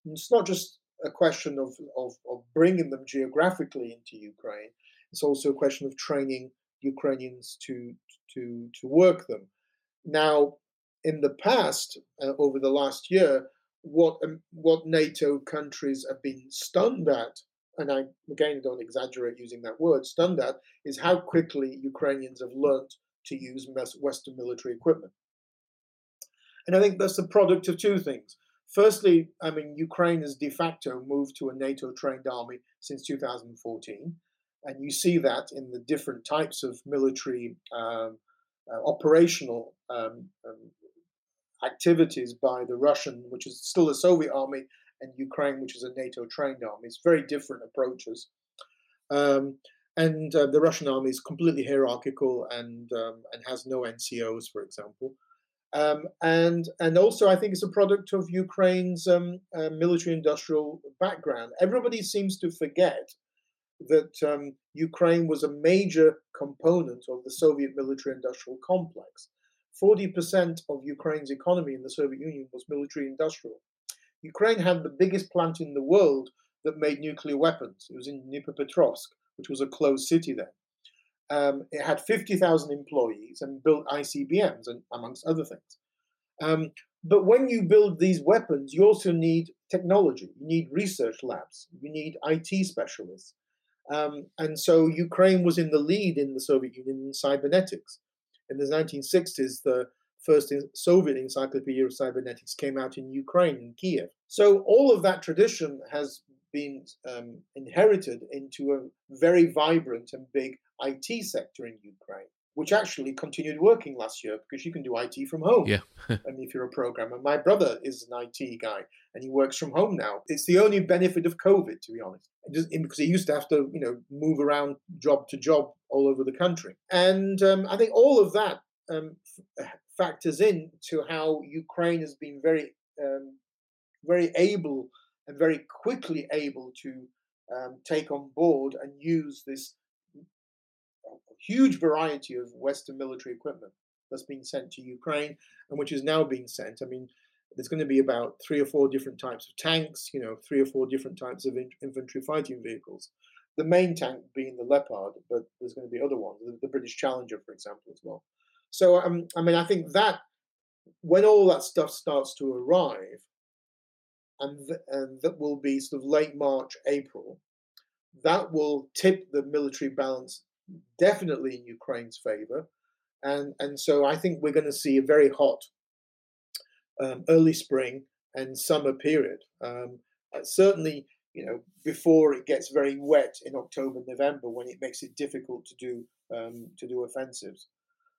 And it's not just a question of, of, of bringing them geographically into Ukraine, it's also a question of training Ukrainians to to to work them. Now, in the past, uh, over the last year, what um, what NATO countries have been stunned at, and I again don't exaggerate using that word, stunned at, is how quickly Ukrainians have learnt to use Western military equipment. And I think that's the product of two things. Firstly, I mean, Ukraine has de facto moved to a NATO trained army since 2014. And you see that in the different types of military um, uh, operational um, um, activities by the Russian, which is still a Soviet army, and Ukraine, which is a NATO trained army. It's very different approaches. Um, and uh, the Russian army is completely hierarchical and um, and has no NCOs, for example. Um, and and also, I think it's a product of Ukraine's um, uh, military-industrial background. Everybody seems to forget that um, Ukraine was a major component of the Soviet military-industrial complex. Forty percent of Ukraine's economy in the Soviet Union was military-industrial. Ukraine had the biggest plant in the world that made nuclear weapons. It was in Dnipropetrovsk, which was a closed city then. Um, it had 50,000 employees and built ICBMs, and amongst other things. Um, but when you build these weapons, you also need technology. You need research labs. You need IT specialists. Um, and so Ukraine was in the lead in the Soviet Union in cybernetics. In the 1960s, the first Soviet encyclopedia of cybernetics came out in Ukraine, in Kiev. So all of that tradition has been um, inherited into a very vibrant and big IT sector in Ukraine, which actually continued working last year because you can do IT from home. Yeah. I mean, if you're a programmer, my brother is an IT guy and he works from home now. It's the only benefit of COVID, to be honest, because he used to have to, you know, move around job to job all over the country. And um, I think all of that um, f- factors in to how Ukraine has been very, um, very able and very quickly able to um, take on board and use this huge variety of Western military equipment that's been sent to Ukraine and which is now being sent. I mean, there's going to be about three or four different types of tanks, you know, three or four different types of in- infantry fighting vehicles. The main tank being the Leopard, but there's going to be other ones, the, the British Challenger, for example, as well. So, um, I mean, I think that when all that stuff starts to arrive, and, th- and that will be sort of late March, April, that will tip the military balance definitely in Ukraine's favor. And, and so I think we're going to see a very hot um, early spring and summer period. Um, uh, certainly, you know, before it gets very wet in October, November, when it makes it difficult to do um, to do offensives.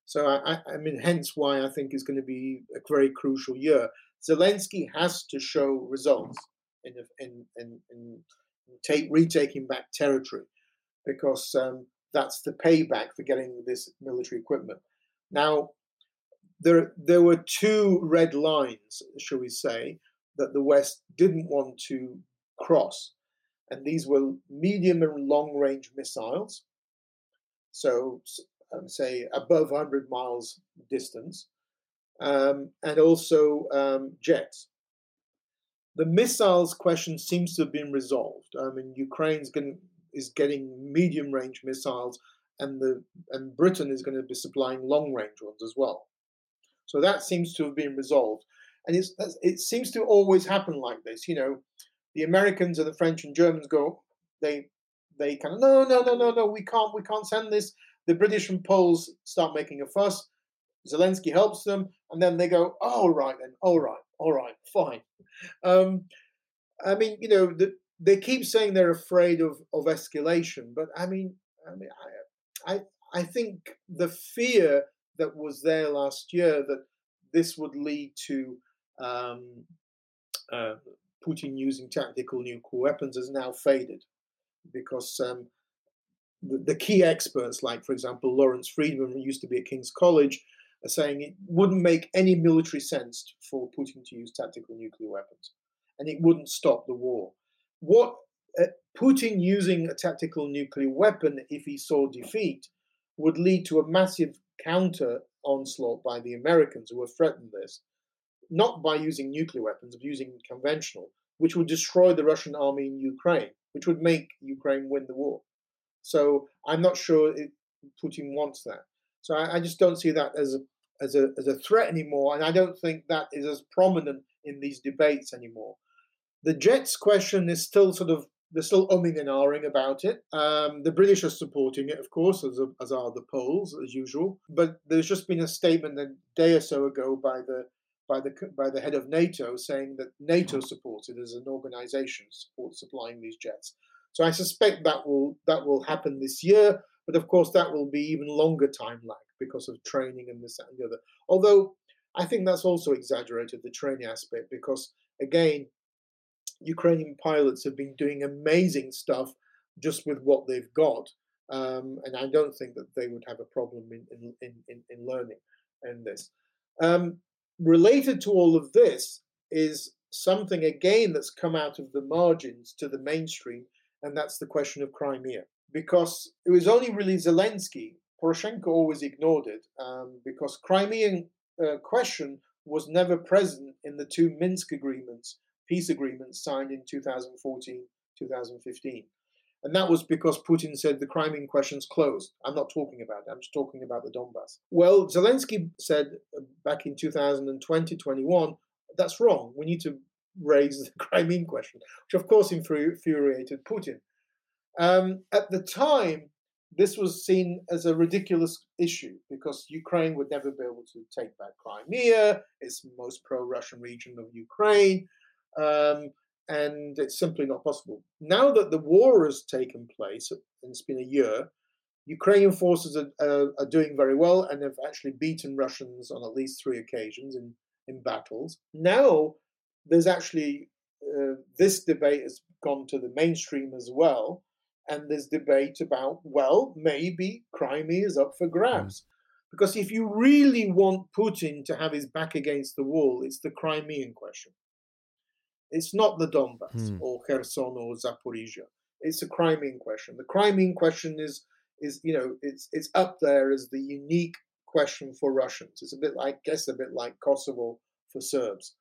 So I, I, mean, hence why I think it's going to be a very crucial year. Zelensky has to show results in in in, in take retaking back territory, because um, that's the payback for getting this military equipment. Now, there, there were two red lines, shall we say, that the West didn't want to cross. And these were medium and long range missiles. So, um, say, above 100 miles distance, um, and also um, jets. The missiles question seems to have been resolved. I mean, Ukraine's going is getting medium range missiles, and the and Britain is going to be supplying long range ones as well. So that seems to have been resolved, and it's it seems to always happen like this. You know, the Americans and the French and Germans go they they kind of no no no no no we can't we can't send this. The British and Poles start making a fuss. Zelensky helps them, and then they go, oh, all right then, all right, all right, fine. Um, I mean, you know, the, they keep saying they're afraid of, of escalation, but I mean, I mean, I, I, I think the fear that was there last year that this would lead to um, uh, Putin using tactical nuclear weapons has now faded because um, the, the, key experts, like for example Lawrence Freedman, who used to be at King's College, saying it wouldn't make any military sense for Putin to use tactical nuclear weapons, and it wouldn't stop the war what uh, Putin using a tactical nuclear weapon, if he saw defeat, would lead to a massive counter onslaught by the Americans who have threatened this, not by using nuclear weapons, but using conventional, which would destroy the Russian army in Ukraine, which would make Ukraine win the war. So I'm not sure it, Putin wants that. So I, I just don't see that as a as a as a threat anymore, and I don't think that is as prominent in these debates anymore. The Jets question is still sort of they're still umming and ahhing about it. Um, the British are supporting it, of course, as, as are the Poles, as usual. But there's just been a statement a day or so ago by the by the by the head of NATO saying that NATO supports it as an organisation, supports supplying these jets. So I suspect that will that will happen this year. But of course, that will be even longer time lag because of training and this and the other. Although I think that's also exaggerated the training aspect because again, Ukrainian pilots have been doing amazing stuff just with what they've got. Um, and I don't think that they would have a problem in, in, in, in learning and this. Um, related to all of this is something again that's come out of the margins to the mainstream, and that's the question of Crimea. Because it was only really Zelensky, Poroshenko always ignored it, um, because Crimean uh, question was never present in the two Minsk agreements peace agreements signed in 2014 2015. And that was because Putin said the Crimean question's closed. I'm not talking about it, I'm just talking about the Donbass. Well, Zelensky said uh, back in 2020 21, that's wrong. We need to raise the Crimean question, which of course infuriated Putin. Um, at the time, this was seen as a ridiculous issue because Ukraine would never be able to take back Crimea. It's the most pro Russian region of Ukraine um, and it's simply not possible. Now that the war has taken place, and it's been a year, Ukrainian forces are, are, are, doing very well and have actually beaten Russians on at least three occasions in, in battles. Now there's actually uh, this debate has gone to the mainstream as well, and there's debate about well, maybe Crimea is up for grabs. Mm. Because if you really want Putin to have his back against the wall, it's the Crimean question. It's not the Donbass hmm. or Kherson or Zaporizhia. It's a Crimean question. The Crimean question is is you know it's it's up there as the unique question for Russians. It's a bit like I guess a bit like Kosovo for Serbs.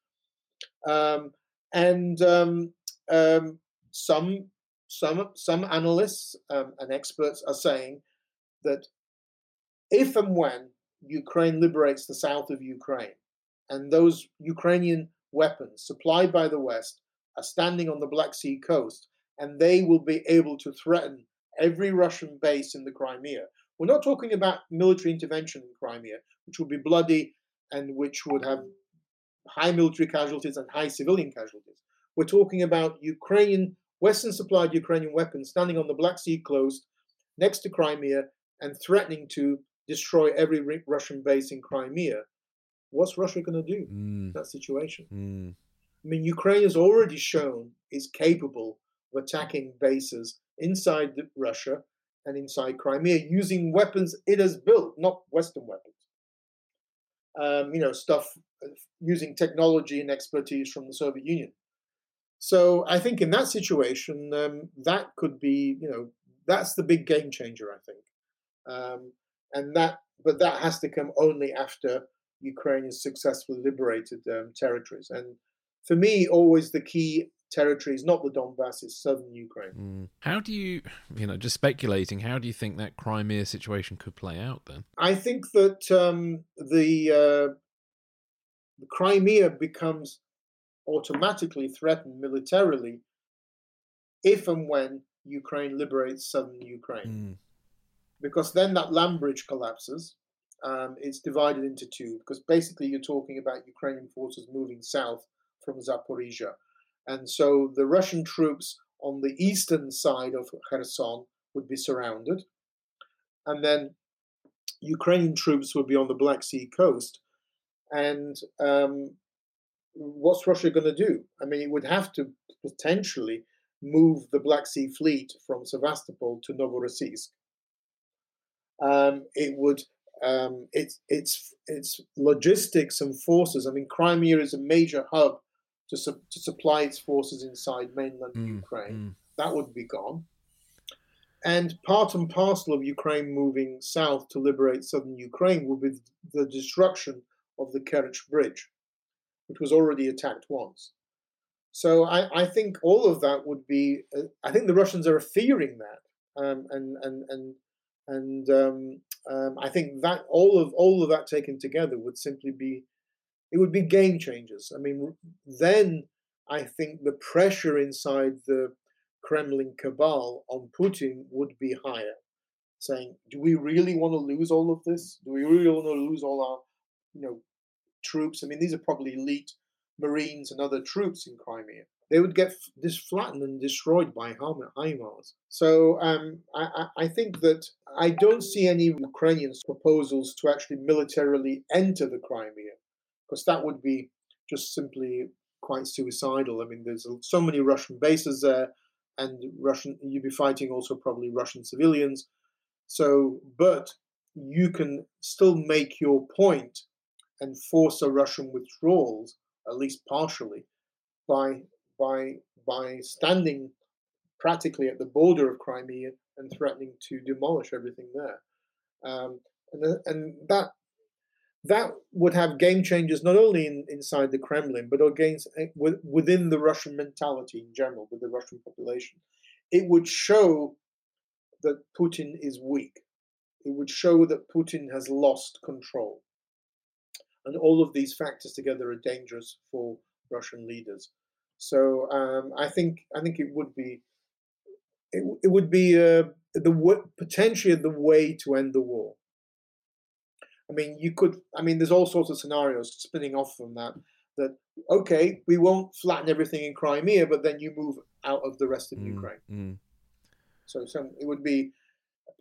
Um, and um, um, some some some analysts um, and experts are saying that if and when Ukraine liberates the south of Ukraine, and those Ukrainian weapons supplied by the West are standing on the Black Sea coast, and they will be able to threaten every Russian base in the Crimea. We're not talking about military intervention in Crimea, which would be bloody and which would have high military casualties and high civilian casualties. We're talking about Ukrainian, Western supplied Ukrainian weapons standing on the Black Sea coast next to Crimea and threatening to destroy every Russian base in Crimea what's Russia going to do mm. in that situation? Mm. I mean, Ukraine has already shown it's capable of attacking bases inside Russia and inside Crimea using weapons it has built, not Western weapons. Um, you know, stuff uh, using technology and expertise from the Soviet Union. So I think in that situation, um, that could be, you know, that's the big game changer. I think, um, and that, but that has to come only after Ukraine has successfully liberated um, territories. And for me, always the key territory is not the Donbass, it's southern Ukraine. Mm. How do you, you know, just speculating, how do you think that Crimea situation could play out then? I think that um, the, uh, the Crimea becomes automatically threatened militarily if and when Ukraine liberates southern Ukraine. Mm. Because then that land bridge collapses um, it's divided into two because basically you're talking about Ukrainian forces moving south from Zaporizhia. And so the Russian troops on the eastern side of Kherson would be surrounded. And then Ukrainian troops would be on the Black Sea coast. And um, what's Russia going to do? I mean, it would have to potentially move the Black Sea fleet from Sevastopol to Novorossiysk. Um, it would um, it's it's it's logistics and forces. I mean, Crimea is a major hub to su- to supply its forces inside mainland mm, Ukraine. Mm. That would be gone. And part and parcel of Ukraine moving south to liberate southern Ukraine would be the destruction of the Kerch Bridge, which was already attacked once. So I, I think all of that would be. Uh, I think the Russians are fearing that, um, and and and and um, um, I think that all of all of that taken together would simply be it would be game changers. I mean, then I think the pressure inside the Kremlin cabal on Putin would be higher, saying, "Do we really want to lose all of this? Do we really want to lose all our, you know, troops? I mean, these are probably elite Marines and other troops in Crimea. They would get this flattened and destroyed by HIMARS. So um, I, I think that I don't see any Ukrainian proposals to actually militarily enter the Crimea, because that would be just simply quite suicidal. I mean, there's so many Russian bases there and Russian you'd be fighting also probably Russian civilians. So, but you can still make your point and force a Russian withdrawal, at least partially, by by by standing practically at the border of Crimea and threatening to demolish everything there. Um, and, and that that would have game changers not only in, inside the Kremlin, but against eh, within the Russian mentality in general, with the Russian population. It would show that Putin is weak. It would show that Putin has lost control. And all of these factors together are dangerous for Russian leaders. So um, I think I think it would be it, it would be uh, the potentially the way to end the war. I mean, you could. I mean, there's all sorts of scenarios spinning off from that. That okay, we won't flatten everything in Crimea, but then you move out of the rest of mm, Ukraine. Mm. So, so it would be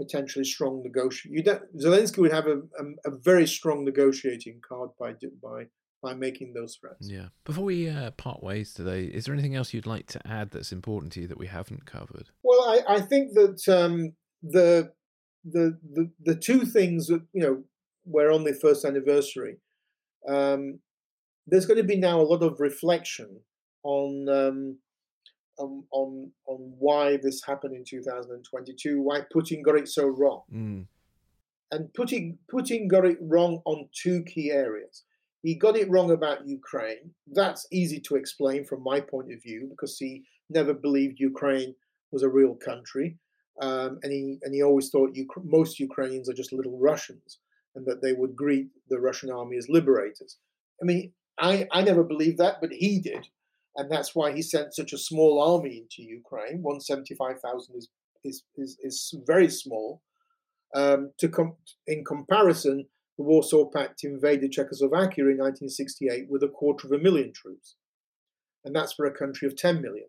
potentially strong negotiation. Zelensky would have a, a, a, very strong negotiating card by by by making those threats. Yeah. Before we uh, part ways today, is there anything else you'd like to add that's important to you that we haven't covered? Well, I, I think that um, the the the the two things that you know we're on the first anniversary, um, there's going to be now a lot of reflection on, um, on on on why this happened in 2022, why Putin got it so wrong, mm. and Putin Putin got it wrong on two key areas. He got it wrong about Ukraine. That's easy to explain from my point of view because he never believed Ukraine was a real country, um, and he and he always thought most Ukrainians are just little Russians and that they would greet the Russian army as liberators. I mean, I, I never believed that, but he did. And that's why he sent such a small army into Ukraine. 175,000 is, is, is, is very small. Um, to com- in comparison, the Warsaw Pact invaded Czechoslovakia in 1968 with a quarter of a million troops. And that's for a country of 10 million.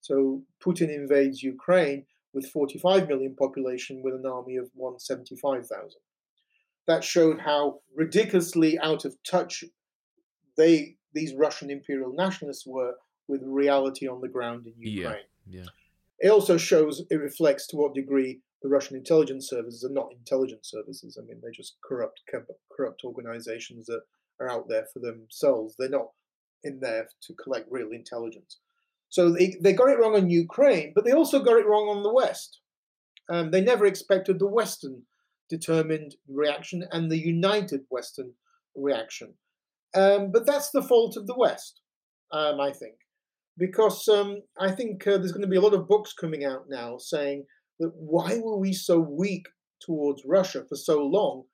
So Putin invades Ukraine with 45 million population with an army of 175,000 that showed how ridiculously out of touch they these Russian imperial nationalists were with reality on the ground in Ukraine. Yeah, yeah. It also shows it reflects to what degree the Russian intelligence services are not intelligence services. I mean, they're just corrupt corrupt organizations that are out there for themselves. They're not in there to collect real intelligence. So they, they got it wrong on Ukraine, but they also got it wrong on the West. Um, they never expected the Western determined reaction and the united Western reaction. Um, but that's the fault of the West, um, I think, because um, I think uh, there's going to be a lot of books coming out now saying that why were we so weak towards Russia for so long?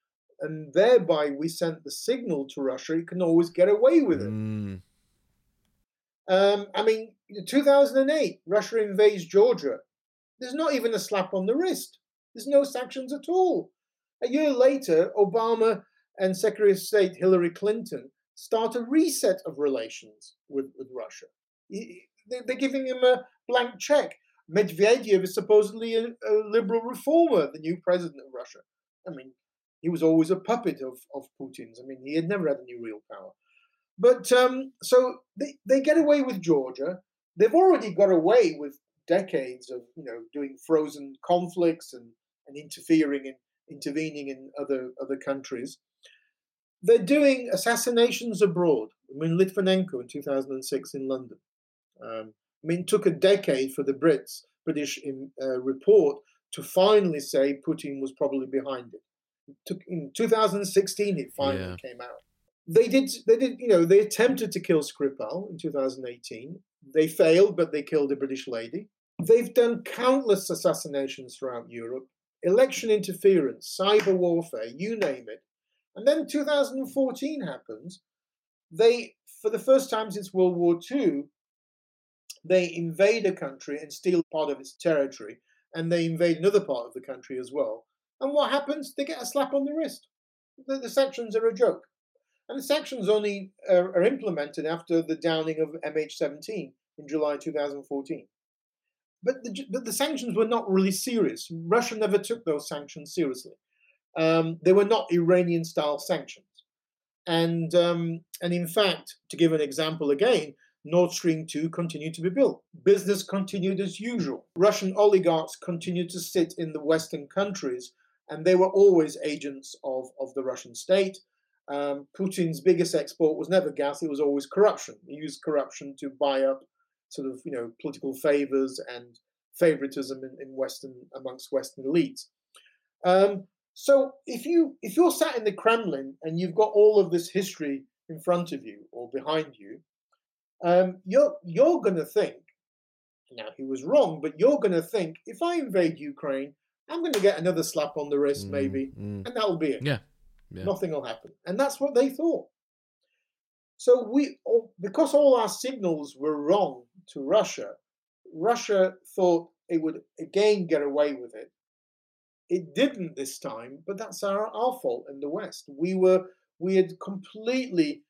And thereby we sent the signal to Russia it can always get away with it. Mm. Um, I mean, 2008, Russia invades Georgia. There's not even a slap on the wrist. There's no sanctions at all. A year later, Obama and Secretary of State Hillary Clinton start a reset of relations with, with Russia. They're giving him a blank check. Medvedev is supposedly a, a, liberal reformer, the new president of Russia. I mean, he was always a puppet of, of Putin's. I mean, he had never had any real power. But um, so they, they get away with Georgia. They've already got away with decades of you know doing frozen conflicts and, and interfering and intervening in other other countries. They're doing assassinations abroad. I mean, Litvinenko in 2006 in London. Um, I mean, it took a decade for the Brits, British in, uh, report to finally say Putin was probably behind it. it took in 2016 it finally yeah. came out. They did. They did. You know, they attempted to kill Skripal in 2018. They failed, but they killed a British lady. They've done countless assassinations throughout Europe election interference, cyber warfare, you name it. And then 2014 happens. They, for the first time since World War II, they invade a country and steal part of its territory, and they invade another part of the country as well. And what happens? They get a slap on the wrist. The, the sanctions are a joke. And the sanctions only uh, are implemented after the downing of MH17 in July 2014. But the, but the sanctions were not really serious. Russia never took those sanctions seriously. Um, they were not Iranian style sanctions. And, um, and in fact, to give an example again, Nord Stream 2 continued to be built. Business continued as usual. Russian oligarchs continued to sit in the Western countries, and they were always agents of, of the Russian state. Um, Putin's biggest export was never gas, it was always corruption. He used corruption to buy up sort of, you know, political favors and favoritism in, in Western amongst Western elites. Um, so if you if you're sat in the Kremlin and you've got all of this history in front of you or behind you, um, you're you're going to think. Now he was wrong, but you're going to think if I invade Ukraine, I'm going to get another slap on the wrist, mm, maybe, mm. and that'll be it. Yeah. yeah. nothing will happen, and that's what they thought. So we, because all our signals were wrong to Russia, Russia thought it would again get away with it. It didn't this time, but that's our, our fault in the West. We were we had completely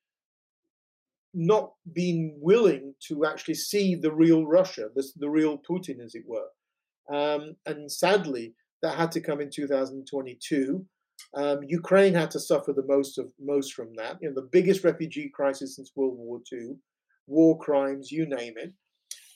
not been willing to actually see the real Russia, the, the real Putin, as it were. Um, and sadly, that had to come in 2022. Um, Ukraine had to suffer the most of most from that. You know, the biggest refugee crisis since World War II, war crimes, you name it,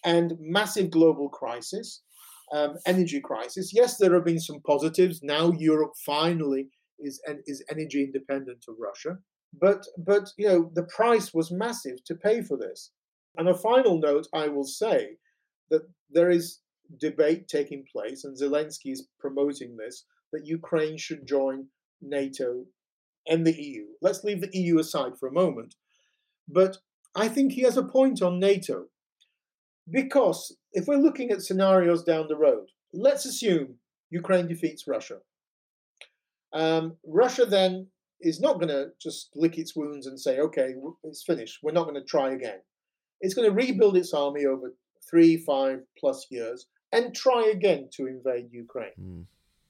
and massive global crisis, um, energy crisis. Yes, there have been some positives. Now Europe finally is is energy independent of Russia. But but you know the price was massive to pay for this. And a final note, I will say that there is debate taking place, and Zelensky is promoting this that Ukraine should join NATO and the EU. Let's leave the EU aside for a moment. But I think he has a point on NATO. Because if we're looking at scenarios down the road, let's assume Ukraine defeats Russia. Um, Russia then is not going to just lick its wounds and say, okay, it's finished. We're not going to try again. It's going to rebuild its army over three, five plus years and try again to invade Ukraine. Mm.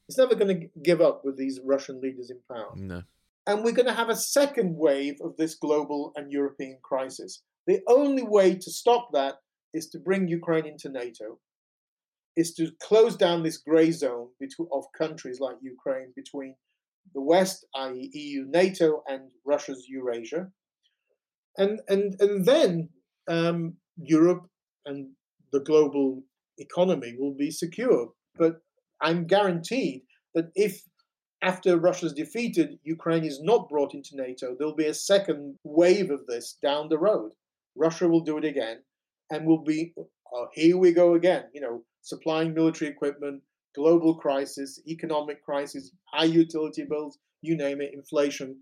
It's never going to give up with these Russian leaders in power. No. And we're going to have a second wave of this global and European crisis. The only way to stop that is to bring Ukraine into NATO, is to close down this grey zone of countries like Ukraine between the West, i.e., EU, NATO, and Russia's Eurasia. And, and, and then um, Europe and the global economy will be secure. But I'm guaranteed that if after Russia's defeated, Ukraine is not brought into NATO, there'll be a second wave of this down the road. Russia will do it again, and will be, oh, here we go again, you know, supplying military equipment, global crisis, economic crisis, high utility bills, you name it, inflation.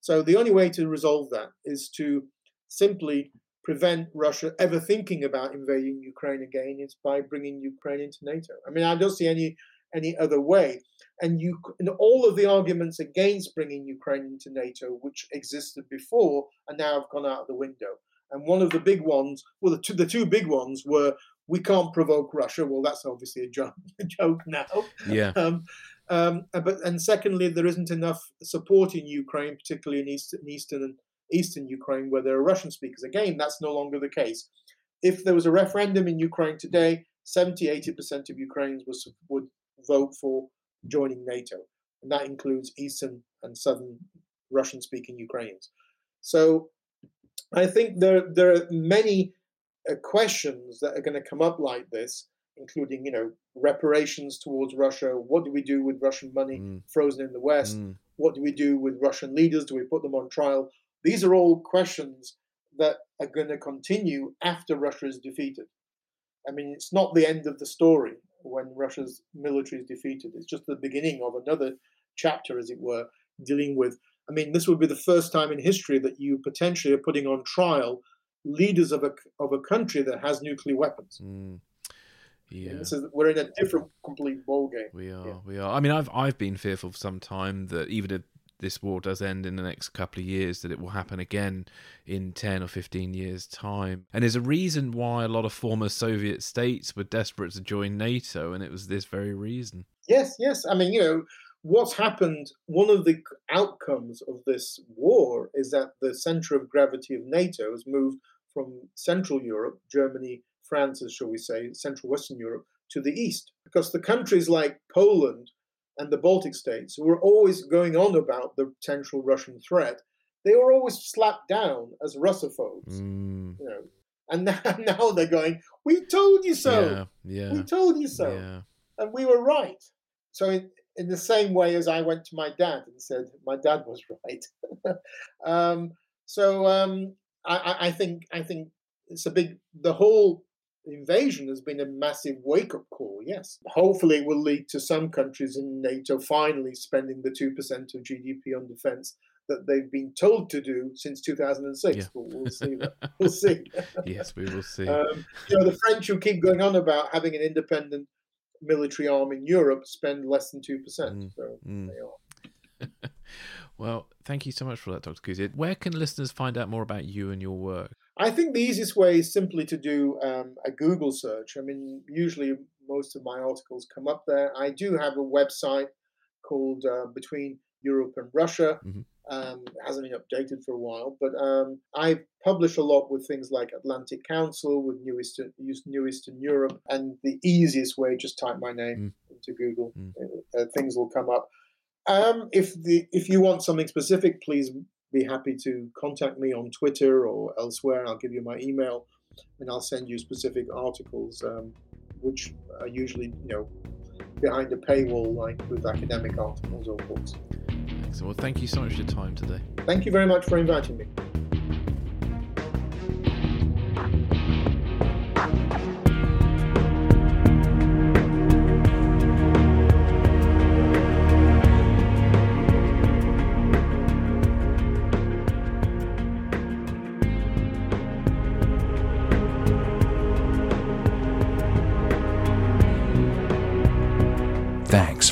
So the only way to resolve that is to simply prevent Russia ever thinking about invading Ukraine again is by bringing Ukraine into NATO. I mean, I don't see any any other way. And you, and all of the arguments against bringing Ukraine into NATO, which existed before, are now have gone out of the window. And one of the big ones, well, the two, the two big ones were we can't provoke Russia. Well, that's obviously a joke, a joke now. Yeah. Um, um, but and secondly, there isn't enough support in Ukraine, particularly in eastern, eastern and eastern Ukraine, where there are Russian speakers. Again, that's no longer the case. If there was a referendum in Ukraine today, 70, 80% of Ukrainians would, would vote for joining NATO, and that includes eastern and southern Russian-speaking Ukrainians. So, I think there there are many uh, questions that are going to come up like this, including you know reparations towards Russia. What do we do with Russian money mm. frozen in the West? Mm. What do we do with Russian leaders? Do we put them on trial? These are all questions that are going to continue after Russia is defeated. I mean, it's not the end of the story when Russia's military is defeated. It's just the beginning of another chapter, as it were, dealing with. I mean, this would be the first time in history that you potentially are putting on trial leaders of a of a country that has nuclear weapons. Mm. Yeah. This is, we're in a different, complete ball game. We are. Yeah. We are. I mean, I've I've been fearful for some time that even if this war does end in the next couple of years, that it will happen again in 10 or 15 years' time. And there's a reason why a lot of former Soviet states were desperate to join NATO, and it was this very reason. Yes, yes. I mean, you know, what's happened, one of the outcomes of this war is that the center of gravity of NATO has moved from Central Europe, Germany, France, as shall we say, Central Western Europe, to the east. Because the countries like Poland and the Baltic states, who were always going on about the potential Russian threat, they were always slapped down as Russophobes. Mm. You know, and now, now, they're going, "We told you so. Yeah, yeah. We told you so, yeah. and we were right." So, in, the same way as I went to my dad and said, "My dad was right." um, so, um, I, I think I think it's a big. The whole invasion has been a massive wake up call, yes. Hopefully, it will lead to some countries in NATO finally spending the 2% of GDP on defense that they've been told to do since 2006. Yeah. But we'll see that. We'll see. yes, we will see. Um, you know, the French who keep going on about having an independent military arm in Europe spend less than 2%. Mm. So mm. they are. well, thank you so much for that, Dr. Kuzio. Where can listeners find out more about you and your work? I think the easiest way is simply to do um, a Google search. I mean, usually most of my articles come up there. I do have a website called uh, Between Europe and Russia. Mm-hmm. Um, hasn't been updated for a while, but um, I publish a lot with things like Atlantic Council, with New Eastern, New Eastern Europe, and the easiest way just type my name mm. into Google. Mm. Uh, things will come up. Um, if the if you want something specific, please be happy to contact me on Twitter or elsewhere. I'll give you my email, and I'll send you specific articles, um, which are usually you know behind a paywall, like with academic articles or books. Excellent. Well, thank you so much for your time today. Thank you very much for inviting me.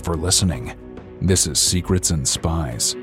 for listening. This is Secrets and Spies.